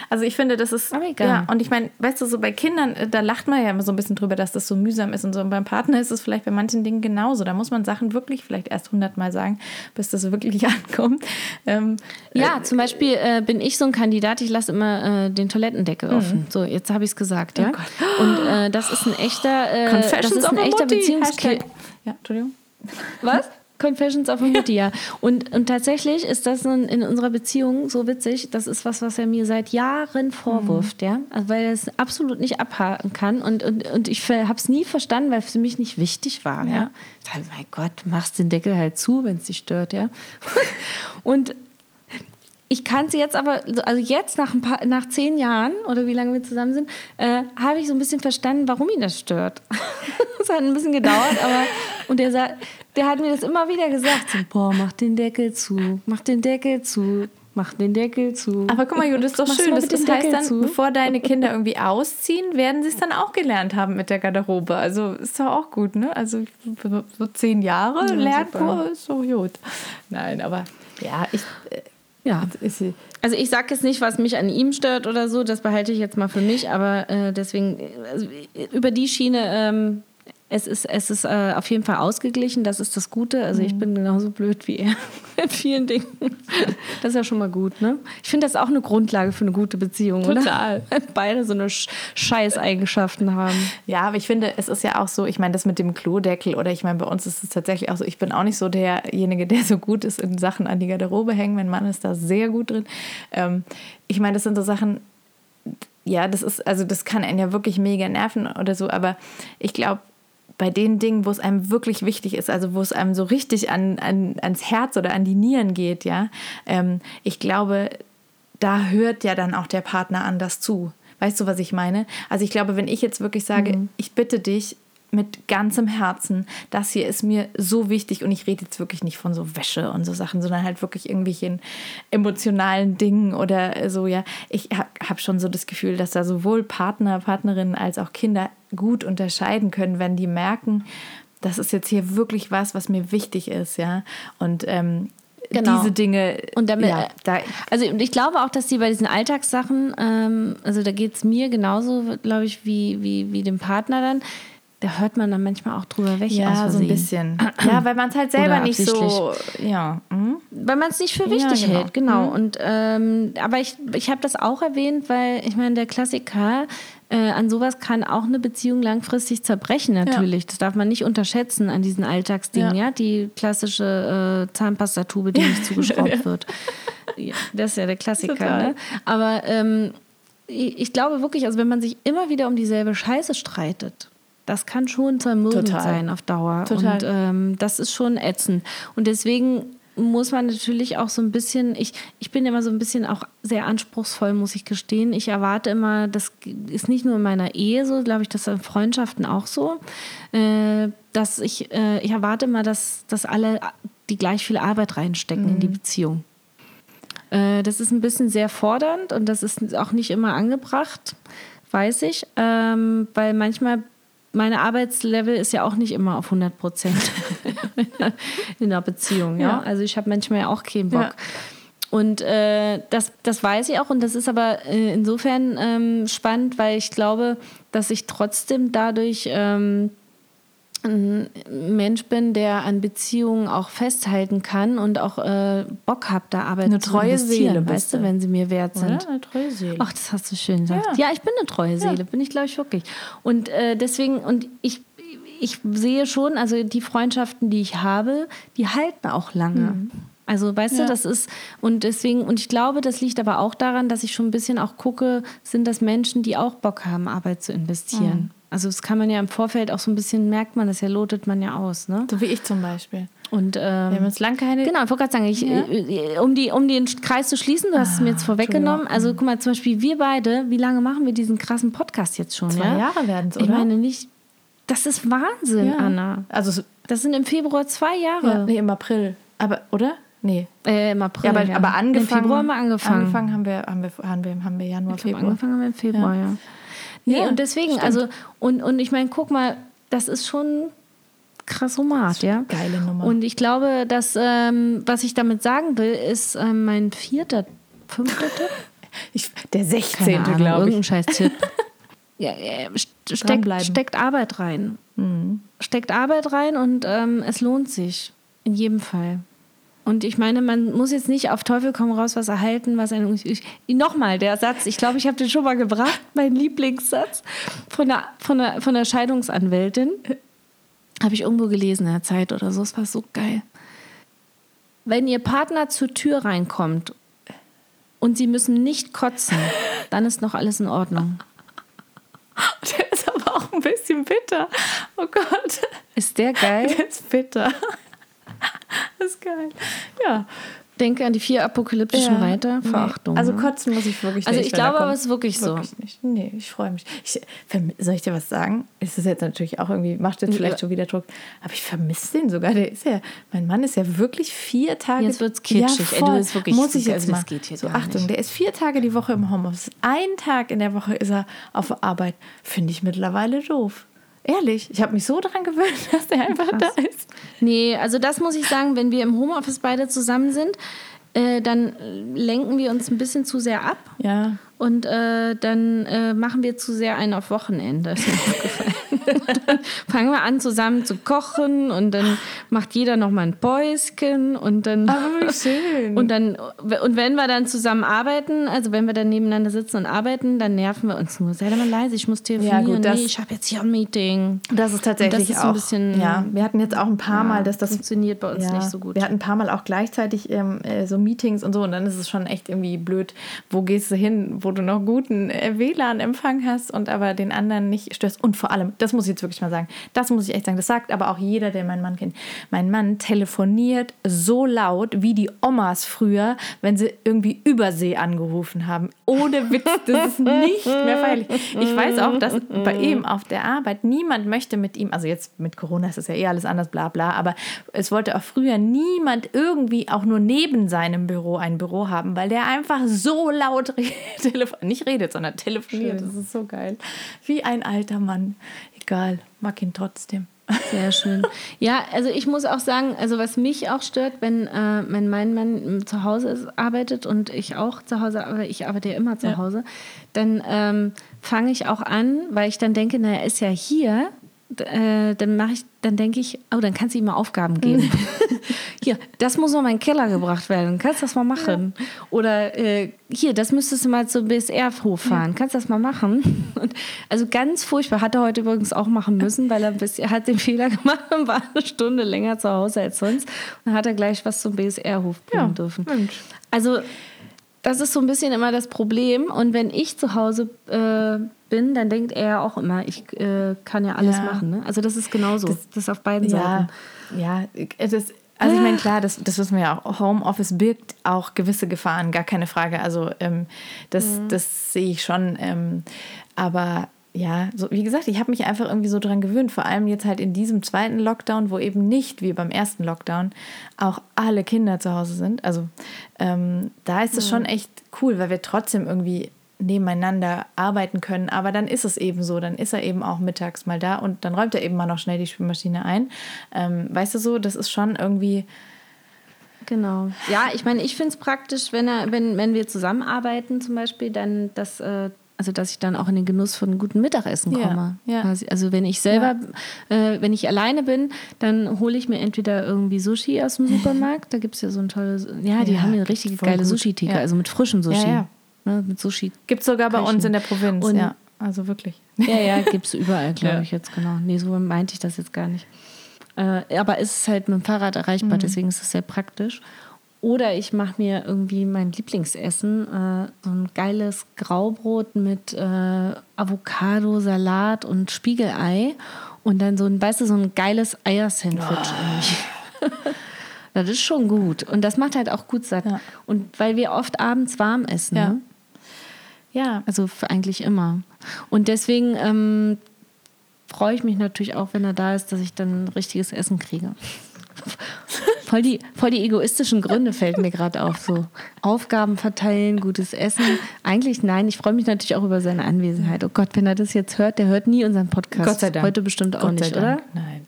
Also ich finde, das ist. Egal. Ja, und ich meine, weißt du, so bei Kindern, äh, da lacht man ja immer so ein bisschen drüber, dass das so mühsam ist und so. Und beim Partner ist es vielleicht bei manchen Dingen genauso. Da muss man Sachen wirklich vielleicht erst hundertmal sagen, bis das wirklich ankommt. Ähm, Ja, zum Beispiel äh, bin ich so ein Kandidat, ich lasse immer äh, den Toilettendeckel Mhm. offen. So, jetzt habe ich es gesagt, Oh ja. Und äh, das ist ein echter, äh, das ist ein echter. Beziehungskill. Ja, Entschuldigung. Was? Confessions of a Mutti, ja. Und, und tatsächlich ist das in, in unserer Beziehung so witzig. Das ist was, was er mir seit Jahren vorwirft, ja. Also, weil er es absolut nicht abhaken kann. Und, und, und ich habe es nie verstanden, weil es für mich nicht wichtig war, ja. Ja. Ich sage, mein Gott, machst den Deckel halt zu, wenn es dich stört, ja. und ich kann sie jetzt aber, also jetzt nach, ein paar, nach zehn Jahren oder wie lange wir zusammen sind, äh, habe ich so ein bisschen verstanden, warum ihn das stört. Es hat ein bisschen gedauert, aber und der, sa- der hat mir das immer wieder gesagt, so, boah, mach den Deckel zu, mach den Deckel zu. Mach den Deckel zu. Aber guck mal, Jo, das ist doch Mach's schön. Das, das heißt Deckel dann, zu. bevor deine Kinder irgendwie ausziehen, werden sie es dann auch gelernt haben mit der Garderobe. Also ist doch auch gut, ne? Also so zehn Jahre Lernkurve ist so gut. Nein, aber ja, ich. äh, Ja. Also ich sage jetzt nicht, was mich an ihm stört oder so, das behalte ich jetzt mal für mich, aber äh, deswegen also, über die Schiene, ähm, es ist, es ist äh, auf jeden Fall ausgeglichen, das ist das Gute. Also Mhm. ich bin genauso blöd wie er in vielen Dingen. Das ist ja schon mal gut, ne? Ich finde das ist auch eine Grundlage für eine gute Beziehung, Total. oder? Beide so eine Sch Scheißeigenschaften haben. Ja, aber ich finde, es ist ja auch so, ich meine, das mit dem Klodeckel oder ich meine, bei uns ist es tatsächlich auch so, ich bin auch nicht so derjenige, der so gut ist in Sachen an die Garderobe hängen. Mein Mann ist da sehr gut drin. Ähm, ich meine, das sind so Sachen, ja, das ist, also das kann einen ja wirklich mega nerven oder so, aber ich glaube, bei den Dingen, wo es einem wirklich wichtig ist, also wo es einem so richtig an, an, ans Herz oder an die Nieren geht, ja, ähm, ich glaube, da hört ja dann auch der Partner anders zu. Weißt du, was ich meine? Also ich glaube, wenn ich jetzt wirklich sage, ich bitte dich mit ganzem Herzen, das hier ist mir so wichtig und ich rede jetzt wirklich nicht von so Wäsche und so Sachen, sondern halt wirklich irgendwelchen emotionalen Dingen oder so, ja. Ich habe hab schon so das Gefühl, dass da sowohl Partner, Partnerinnen als auch Kinder gut unterscheiden können, wenn die merken, das ist jetzt hier wirklich was, was mir wichtig ist, ja. Und ähm, Genau. diese Dinge, Und damit, ja, da, also und ich glaube auch, dass die bei diesen Alltagssachen, ähm, also da geht es mir genauso, glaube ich, wie, wie, wie dem Partner dann. Da hört man dann manchmal auch drüber weg. aus ja, so ein bisschen. Ja, weil man es halt selber Oder nicht so, ja. hm? Weil man es nicht für wichtig genau. hält, genau. Und ähm, aber ich, ich habe das auch erwähnt, weil ich meine, der Klassiker, äh, an sowas kann auch eine Beziehung langfristig zerbrechen, natürlich. Das darf man nicht unterschätzen an diesen Alltagsdingen, Ja. ja. Die klassische äh, Zahnpastatube, die nicht zugeschraubt wird. Ja, das ist ja der Klassiker, ne? Aber ähm, ich, ich glaube wirklich, also wenn man sich immer wieder um dieselbe Scheiße streitet, das kann schon zermürbend Total. sein auf Dauer. Total. Und ähm, das ist schon ätzend. Und deswegen muss man natürlich auch so ein bisschen, ich, ich bin immer so ein bisschen auch sehr anspruchsvoll, muss ich gestehen. Ich erwarte immer, das ist nicht nur in meiner Ehe so, glaube ich, das ist in Freundschaften auch so, äh, dass ich, äh, ich erwarte immer, dass, dass alle die gleich viel Arbeit reinstecken in die Beziehung. Äh, das ist ein bisschen sehr fordernd und das ist auch nicht immer angebracht, weiß ich, ähm, weil manchmal meine Arbeitslevel ist ja auch nicht immer auf 100 Prozent in der Beziehung. Ja? Ja. Also ich habe manchmal ja auch keinen Bock. Ja. Und äh, das, das weiß ich auch und das ist aber äh, insofern ähm, spannend, weil ich glaube, dass ich trotzdem dadurch ähm, ein Mensch bin, der an Beziehungen auch festhalten kann und auch äh, Bock habe, da Arbeit Eine zu treue Seele bist weißt du, wenn sie mir wert sind. Oder? Eine treue Seele. Ach, das hast du schön gesagt. Ja. Ja, ich bin eine treue Seele, bin ich, glaube ich, wirklich. Und äh, deswegen, und ich, ich sehe schon, also die Freundschaften, die ich habe, die halten auch lange. Also, weißt Ja. du, das ist, und deswegen, und ich glaube, das liegt aber auch daran, dass ich schon ein bisschen auch gucke, sind das Menschen, die auch Bock haben, Arbeit zu investieren. Also, das kann man ja im Vorfeld auch so ein bisschen, merkt man das ja, lotet man ja aus, ne? So wie ich zum Beispiel. Und, ähm, Wir haben uns lang keine. Genau, ich wollte gerade sagen, ich, Ja. äh, um, die, um den Kreis zu schließen, du hast es mir jetzt vorweggenommen. Also guck mal, zum Beispiel wir beide, wie lange machen wir diesen krassen Podcast jetzt schon? Zwei ja? Jahre werden es, Ich oder? meine nicht, das ist Wahnsinn, ja. Anna. Also, so- Das sind im Februar zwei Jahre. ja, nee, im April. Aber, oder? Nee. Äh, Im April. Ja, aber, ja. aber angefangen. Im Februar haben wir angefangen. Angefangen haben wir, haben wir, haben wir, haben wir Januar, Ich Februar. angefangen haben wir im Februar, ja. Nee, Ja, und deswegen, stimmt. also, und, und ich meine, guck mal, das ist schon krass Format, ja. Geile Nummer. Und ich glaube, dass, ähm, was ich damit sagen will, ist ähm, mein vierter, fünfter Tipp? Ich, der Keine 16. Ahnung, glaube ich. irgendein scheiß Tipp. ja, st- steckt, steckt Arbeit rein. Mhm. Steckt Arbeit rein und ähm, es lohnt sich. In jedem Fall. Und ich meine, man muss jetzt nicht auf Teufel komm raus was erhalten, was ein. Nochmal, der Satz, ich glaube, ich habe den schon mal gebracht, mein Lieblingssatz von der, von der, von der Scheidungsanwältin. Habe ich irgendwo gelesen in der Zeit oder so. Es war so geil. Wenn Ihr Partner zur Tür reinkommt und Sie müssen nicht kotzen, dann ist noch alles in Ordnung. Der ist aber auch ein bisschen bitter. Oh Gott. Ist der geil? Der ist bitter. Das ist geil. Ja, denke an die vier apokalyptischen Ja. Reiter. Nee. Verachtung. Also ne? kotzen muss ich wirklich Also nicht. ich wenn er glaube, aber es ist wirklich so. Wirklich nicht. Nee, ich freue mich. Ich, soll ich dir was sagen? Es ist jetzt natürlich auch irgendwie, macht jetzt Ja. vielleicht schon wieder Druck. Aber ich vermisse den sogar. Der ist ja, mein Mann ist ja wirklich vier Tage. Jetzt wird's kitschig. Ey, du bist wirklich- Muss ich jetzt also das geht hier so, Achtung, nicht. der ist vier Tage die Woche im Homeoffice. Ein Tag in der Woche ist er auf Arbeit. Finde ich mittlerweile doof. Ehrlich, ich habe mich so daran gewöhnt, dass der einfach da ist. Nee, also das muss ich sagen, wenn wir im Homeoffice beide zusammen sind, äh, dann lenken wir uns ein bisschen zu sehr ab. Ja, Und äh, dann äh, machen wir zu sehr einen auf Wochenende. Ist mir aufgefallen. Dann fangen wir an, zusammen zu kochen und dann macht jeder noch mal ein Päuschen und dann. aber wie schön. Und dann, und wenn wir dann zusammen arbeiten, also wenn wir dann nebeneinander sitzen und arbeiten, dann nerven wir uns nur. Sei doch mal leise, ich muss telefonieren. gut, das- nee, ich habe jetzt hier ein Meeting. Das ist tatsächlich das ist auch. ein bisschen- ja, wir hatten jetzt auch ein paar Mal, dass das funktioniert bei uns ja, nicht so gut. Wir hatten ein paar Mal auch gleichzeitig ähm, äh, so Meetings und so und dann ist es schon echt irgendwie blöd. Wo gehst du hin, wo du noch guten äh, WLAN-Empfang hast und aber den anderen nicht störst? Und vor allem, das muss ich jetzt wirklich mal sagen, das muss ich echt sagen, das sagt aber auch jeder, der meinen Mann kennt. Mein Mann telefoniert so laut wie die Omas früher, wenn sie irgendwie Übersee angerufen haben. Ohne Witz, das ist nicht mehr feierlich. Ich weiß auch, dass bei ihm auf der Arbeit niemand möchte mit ihm, also jetzt mit Corona ist es ja eh alles anders, bla bla, aber es wollte auch früher niemand irgendwie auch nur neben seinem Büro ein Büro haben, weil der einfach so laut re- telefon nicht redet, sondern telefoniert. Das ist so geil. Wie ein alter Mann. Egal, mag ihn trotzdem. Sehr schön. Ja, also ich muss auch sagen, also was mich auch stört, wenn, äh, wenn mein Mann zu Hause ist, arbeitet und ich auch zu Hause, aber ich arbeite ja immer zu Ja. Hause, dann ähm, fange ich auch an, weil ich dann denke, na, er ist ja hier, äh, dann mache ich, dann denke ich, oh, dann kannst du ihm mal Aufgaben geben. hier, das muss noch mal in den Keller gebracht werden. Kannst du das mal machen? Oder äh, hier, das müsstest du mal zum BSR-Hof fahren. Kannst du das mal machen? Und, also ganz furchtbar. Hat er heute übrigens auch machen müssen, weil er, bis, er hat den Fehler gemacht und war eine Stunde länger zu Hause als sonst. Und dann hat er gleich was zum BSR-Hof bringen dürfen. Mensch. Also das ist so ein bisschen immer das Problem. Und wenn ich zu Hause äh, bin, dann denkt er ja auch immer, ich äh, kann ja alles Ja. machen. Ne? Also das ist genauso. Das, ist auf beiden Seiten. Ja, ja. Es ist, also ich meine, klar, das, das wissen wir ja auch. Homeoffice birgt auch gewisse Gefahren, gar keine Frage. Also ähm, das, das sehe ich schon. Ähm, aber ja, so, wie gesagt, ich habe mich einfach irgendwie so dran gewöhnt, vor allem jetzt halt in diesem zweiten Lockdown, wo eben nicht wie beim ersten Lockdown auch alle Kinder zu Hause sind. Also ähm, da ist es schon echt cool, weil wir trotzdem irgendwie nebeneinander arbeiten können. Aber dann ist es eben so, dann ist er eben auch mittags mal da und dann räumt er eben mal noch schnell die Spülmaschine ein. Ähm, weißt du so, das ist schon irgendwie, Genau. Ja, ich meine, ich finde es praktisch, wenn, er, wenn, wenn wir zusammenarbeiten zum Beispiel, dann dass, äh, also dass ich dann auch in den Genuss von gutem Mittagessen Ja, komme. ja. Quasi. Also wenn ich selber, äh, wenn ich alleine bin, dann hole ich mir entweder irgendwie Sushi aus dem Supermarkt. Da gibt es ja so ein tolles, ja, die Ja, haben eine richtig geile. Sushi-Theke, Ja. also mit frischem Sushi. Ja, ja. Ne, mit Sushi. gibt es sogar bei Köchen. uns in der Provinz, Und- ja. Also wirklich. Ja, ja, gibt es überall, glaube Ja. ich jetzt, genau. Nee, so meinte ich das jetzt gar nicht. Äh, aber es ist halt mit dem Fahrrad Mhm. erreichbar, deswegen ist es sehr praktisch. Oder ich mache mir irgendwie mein Lieblingsessen, äh, so ein geiles Graubrot mit äh, Avocado, Salat und Spiegelei und dann so ein, weißt du, so ein geiles Eiersandwich. irgendwie. das ist schon gut. Und das macht halt auch gut satt. Ja. Und weil wir oft abends warm essen. Ja. Ne? Ja, Also eigentlich immer. Und deswegen ähm, freue ich mich natürlich auch, wenn er da ist, dass ich dann richtiges Essen kriege. voll, die, voll die egoistischen Gründe fällt mir gerade auf. So Aufgaben verteilen, gutes Essen. Eigentlich nein, ich freue mich natürlich auch über seine Anwesenheit. Oh Gott, wenn er das jetzt hört, der hört nie unseren Podcast. Gott sei Dank. Heute bestimmt auch Gott nicht, oder? Nein.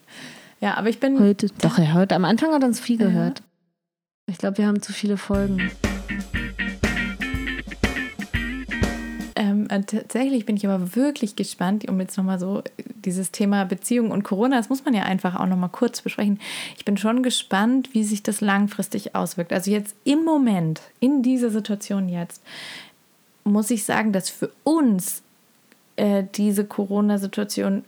Ja, aber ich bin. Heute, doch, er hört. Am Anfang hat er uns viel gehört. Ich glaube, wir haben zu viele Folgen. Äh, tatsächlich bin ich aber wirklich gespannt, um jetzt nochmal so dieses Thema Beziehung und Corona, das muss man ja einfach auch nochmal kurz besprechen. Ich bin schon gespannt, wie sich das langfristig auswirkt. Also jetzt im Moment, in dieser Situation jetzt, muss ich sagen, dass für uns äh, diese Corona-Situation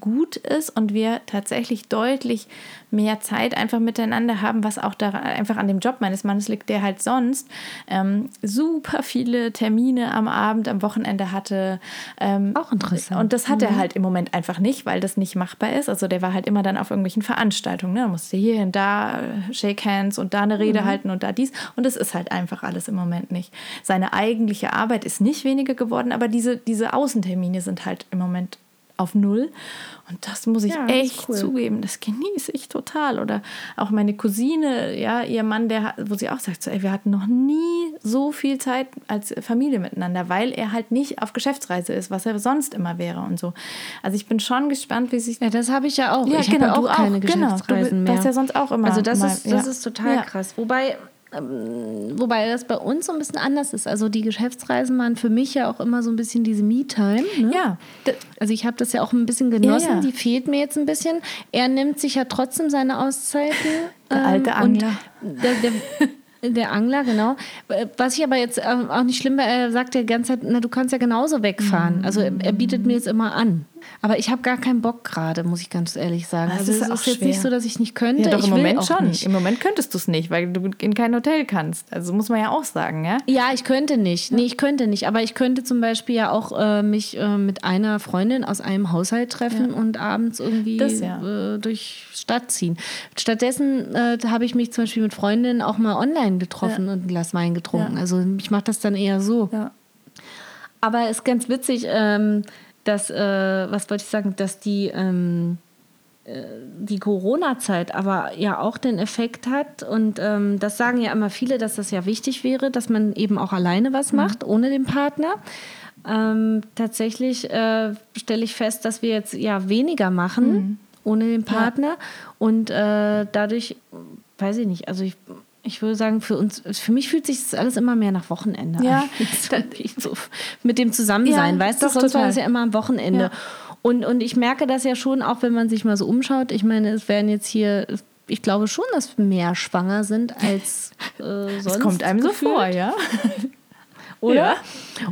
gut ist und wir tatsächlich deutlich mehr Zeit einfach miteinander haben, was auch da einfach an dem Job meines Mannes liegt, der halt sonst ähm, super viele Termine am Abend, am Wochenende hatte. Ähm, Auch interessant. Und das hat er halt im Moment einfach nicht, weil das nicht machbar ist. Also der war halt immer dann auf irgendwelchen Veranstaltungen. Ne? Da musste hier und da Shake Hands und da eine Rede halten und da dies. Und das ist halt einfach alles im Moment nicht. Seine eigentliche Arbeit ist nicht weniger geworden, aber diese, diese Außentermine sind halt im Moment auf Null. Und das muss ich Ja, das ist echt cool. zugeben, das genieße ich total. Oder auch meine Cousine, ja, ihr Mann, der wo sie auch sagt, so, ey, wir hatten noch nie so viel Zeit als Familie miteinander, weil er halt nicht auf Geschäftsreise ist, was er sonst immer wäre und so. Also ich bin schon gespannt, wie sich Ja, das habe ich ja auch. Ja, ich genau, habe auch keine auch, genau. Du Geschäftsreisen mehr. warst ja sonst auch immer Also das, mal- ist, das ja. ist total Ja. krass. Wobei, wobei das bei uns so ein bisschen anders ist. Also die Geschäftsreisen waren für mich ja auch immer so ein bisschen diese Me-Time. Ne? ja, Also ich habe das ja auch ein bisschen genossen. Ja, ja. Die fehlt mir jetzt ein bisschen. Er nimmt sich ja trotzdem seine Auszeiten. ähm, Der alte Angler. Der, der, der Angler, genau. Was ich aber jetzt ähm, auch nicht schlimm, war, er sagt ja die ganze Zeit, na, du kannst ja genauso wegfahren. Mhm. Also er, er bietet mir jetzt immer an. Aber ich habe gar keinen Bock gerade, muss ich ganz ehrlich sagen. Das also ist es auch ist jetzt schwer. nicht so, dass ich nicht könnte. ja doch ich im Moment schon. Nicht. Im Moment könntest du es nicht, weil du in kein Hotel kannst. Also muss man ja auch sagen, ja. Ja, ich könnte nicht. Nee, ich könnte nicht. Aber ich könnte zum Beispiel ja auch äh, mich äh, mit einer Freundin aus einem Haushalt treffen und abends irgendwie Das ja. äh, durch Stadt ziehen. Stattdessen äh, habe ich mich zum Beispiel mit Freundinnen auch mal online getroffen und ein Glas Wein getrunken. Ja. Also ich mache das dann eher so. Ja. Aber es ist ganz witzig, ähm, dass, äh, was wollte ich sagen, dass die, ähm, äh, die Corona-Zeit aber ja auch den Effekt hat. Und ähm, das sagen ja immer viele, dass das ja wichtig wäre, dass man eben auch alleine was macht, ohne den Partner. Ähm, tatsächlich äh, stelle ich fest, dass wir jetzt ja weniger machen ohne den Partner. Und äh, dadurch, weiß ich nicht, also ich. Ich würde sagen, für uns, für mich fühlt sich das alles immer mehr nach Wochenende Ja, an. So, mit dem Zusammensein, Ja, weißt du? Sonst war total. es ja immer am Wochenende. Ja. Und, und ich merke das ja schon, auch wenn man sich mal so umschaut. Ich meine, es werden jetzt hier, ich glaube schon, dass mehr schwanger sind als äh, sonst. Das kommt einem so vor, ja. Oder? Ja.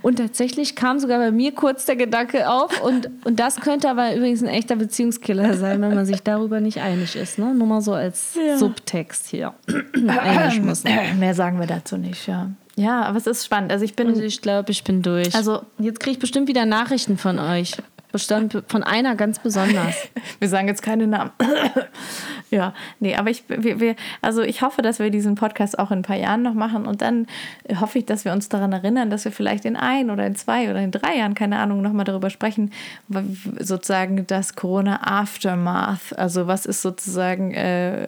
Und tatsächlich kam sogar bei mir kurz der Gedanke auf. Und, und das könnte aber übrigens ein echter Beziehungskiller sein, wenn man sich darüber nicht einig ist. Ne? Nur mal so als Ja. Subtext hier eingeschmissen. Mehr sagen wir dazu nicht, ja. Ja, aber es ist spannend. Also ich bin Also ich glaube, ich bin durch. Also- jetzt kriege ich bestimmt wieder Nachrichten von euch. Bestimmt von einer ganz besonders. Wir sagen jetzt keine Namen. Ja, nee, aber ich, wir, wir, also ich hoffe, dass wir diesen Podcast auch in ein paar Jahren noch machen und dann hoffe ich, dass wir uns daran erinnern, dass wir vielleicht in ein oder in zwei oder in drei Jahren, keine Ahnung, nochmal darüber sprechen, sozusagen das Corona-Aftermath. Also was ist sozusagen, äh,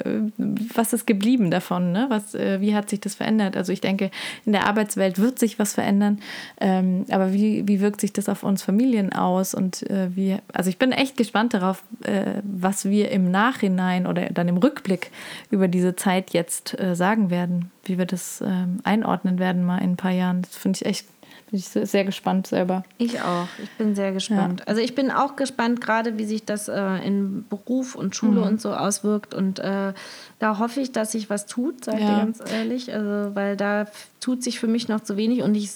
was ist geblieben davon? Ne? Was, äh, wie hat sich das verändert? Also ich denke, in der Arbeitswelt wird sich was verändern, ähm, aber wie, wie wirkt sich das auf uns Familien aus? Und äh, wie, also ich bin echt gespannt darauf, äh, was wir im Nachhinein oder dann im Rückblick über diese Zeit jetzt äh, sagen werden, wie wir das ähm, einordnen werden mal in ein paar Jahren. Das finde ich echt, bin ich sehr, gespannt selber. Ich auch. Ich bin sehr gespannt. Also ich bin auch gespannt, gerade wie sich das äh, in Beruf und Schule Mhm. und so auswirkt. Und äh, da hoffe ich, dass sich was tut, sage ich Ja. dir ganz ehrlich. Also, weil da tut sich für mich noch zu wenig. Und ich,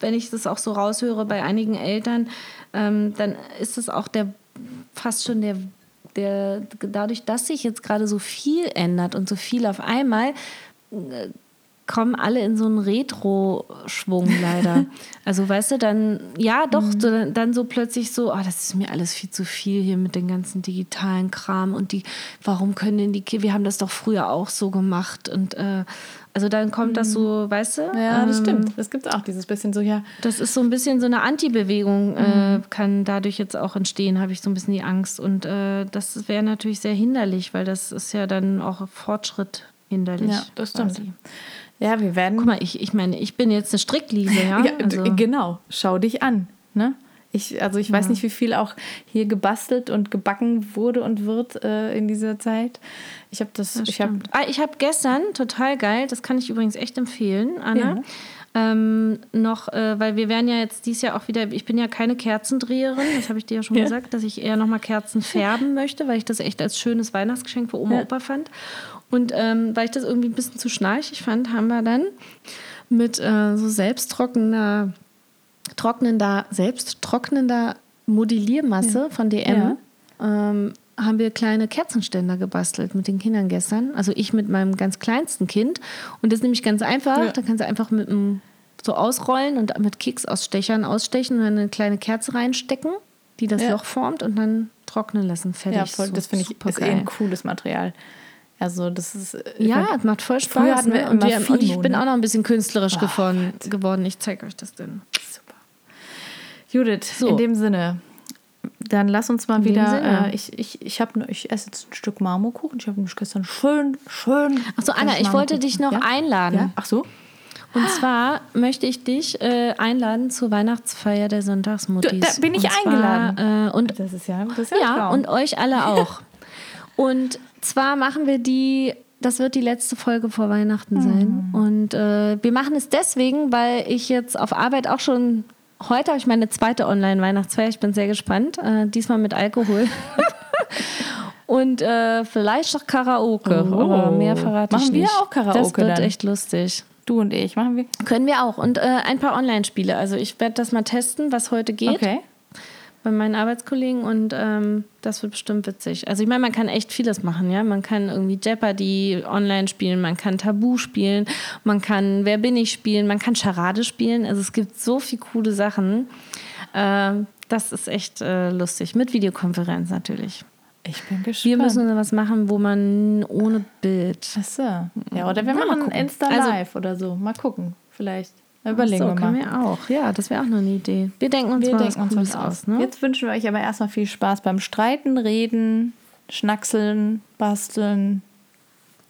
wenn ich das auch so raushöre bei einigen Eltern, ähm, dann ist es auch der fast schon der der, dadurch, dass sich jetzt gerade so viel ändert und so viel auf einmal, äh, kommen alle in so einen Retro-Schwung leider. also weißt du, dann, ja doch, so, dann, so plötzlich so, oh, das ist mir alles viel zu viel hier mit dem ganzen digitalen Kram und die, warum können denn die wir haben das doch früher auch so gemacht und äh, also dann kommt das so, weißt du? Ja, das ähm, stimmt. Das gibt es auch, dieses bisschen so, ja. das ist so ein bisschen so eine Anti-Bewegung, äh, kann dadurch jetzt auch entstehen, habe ich so ein bisschen die Angst. Und äh, das wäre natürlich sehr hinderlich, weil das ist ja dann auch Fortschritt hinderlich. Ja, das quasi. stimmt. Ja, wir werden. Guck mal, ich, ich meine, ich bin jetzt eine Strickliese, ja? Ja, also, genau. Schau dich an. Ne? Ich, also ich weiß nicht, wie viel auch hier gebastelt und gebacken wurde und wird äh, in dieser Zeit. Ich habe das, ich habe ah, ich habe gestern, total geil, das kann ich übrigens echt empfehlen, Anna. Ja. Ähm, noch, äh, weil wir werden ja jetzt dieses Jahr auch wieder, ich bin ja keine Kerzendreherin, das habe ich dir ja schon Ja. gesagt, dass ich eher nochmal Kerzen färben möchte, weil ich das echt als schönes Weihnachtsgeschenk für Oma Ja. und Opa fand. Und ähm, weil ich das irgendwie ein bisschen zu schnarchig fand, haben wir dann mit äh, so selbsttrocknender, trocknender, selbsttrocknender Modelliermasse von DM Ja. ähm, haben wir kleine Kerzenständer gebastelt mit den Kindern gestern. Also ich mit meinem ganz kleinsten Kind. Und das ist nämlich ganz einfach. Ja. Da kannst du einfach mit einem so ausrollen und mit Keksausstechern ausstechen und dann eine kleine Kerze reinstecken, die das Ja. Loch formt und dann trocknen lassen. Fertig. Ja, voll, So das finde ich super ist eh ein cooles Material. Also das ist äh, Ja, es macht voll früher Spaß. hatten wir Ne? Und, wir, und ich bin ne? auch noch ein bisschen künstlerisch Oh, geworden, geworden. Ich zeige euch das denn. Judith, So. in dem Sinne, dann lass uns mal In wieder. Äh, ich ich, ich, hab, ich esse jetzt ein Stück Marmorkuchen. Ich habe nämlich gestern schön, schön. Achso, Anna, ich wollte dich noch ja? einladen. Ja? Ach so? Und zwar möchte ich dich äh, einladen zur Weihnachtsfeier der Sonntagsmuttis. Du, da bin ich und zwar, eingeladen. Äh, und Das ist ja, das ist ja, schlau. und euch alle auch. und zwar machen wir die, das wird die letzte Folge vor Weihnachten sein. Und äh, wir machen es deswegen, weil ich jetzt auf Arbeit auch schon, heute habe ich meine zweite Online-Weihnachtsfeier, ich bin sehr gespannt, äh, diesmal mit Alkohol. Und äh, vielleicht auch Karaoke, Oh. aber mehr verrate ich Machen wir nicht. auch Karaoke Das wird dann? echt lustig. du und ich machen wir. Können wir auch. Und äh, ein paar Online-Spiele. Also ich werde das mal testen, was heute geht Okay. Bei meinen Arbeitskollegen und ähm, das wird bestimmt witzig. Also ich meine, man kann echt vieles machen, ja. Man kann irgendwie Jeopardy online spielen, man kann Tabu spielen, man kann Wer bin ich spielen, man kann Charade spielen. Also es gibt so viele coole Sachen. Ähm, das ist echt äh, lustig. Mit Videokonferenz natürlich. Ich bin gespannt. Wir müssen was machen, wo man ohne Bild. Ach so. Ja, oder wir machen. Insta Also- Live oder so. Mal gucken. Vielleicht. Überlegen so, wir mal. können wir auch. Ja, das wäre auch noch eine Idee. Wir denken uns Wir mal denken was uns was aus. Ne? Jetzt wünschen wir euch aber erstmal viel Spaß beim Streiten, Reden, Schnackseln, Basteln,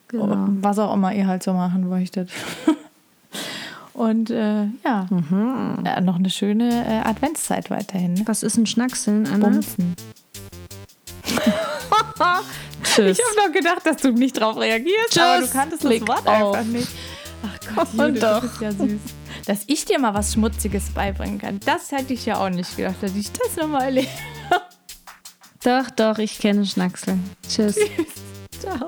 Genau. oh, was auch immer ihr halt so machen möchtet. Und äh, ja, Mhm. äh, noch eine schöne äh, Adventszeit weiterhin. Ne? Was ist ein Schnackseln, Anna? Bumsen. Tschüss. Ich habe noch gedacht, dass du nicht drauf reagierst, Tschüss. aber du kanntest das Leg Wort auf. einfach nicht. Ach Gott, Judith, doch. das ist ja süß. Dass ich dir mal was Schmutziges beibringen kann, das hätte ich ja auch nicht gedacht, dass ich das nochmal erlebe. Doch, doch, ich kenne Schnackseln. Tschüss. Ciao.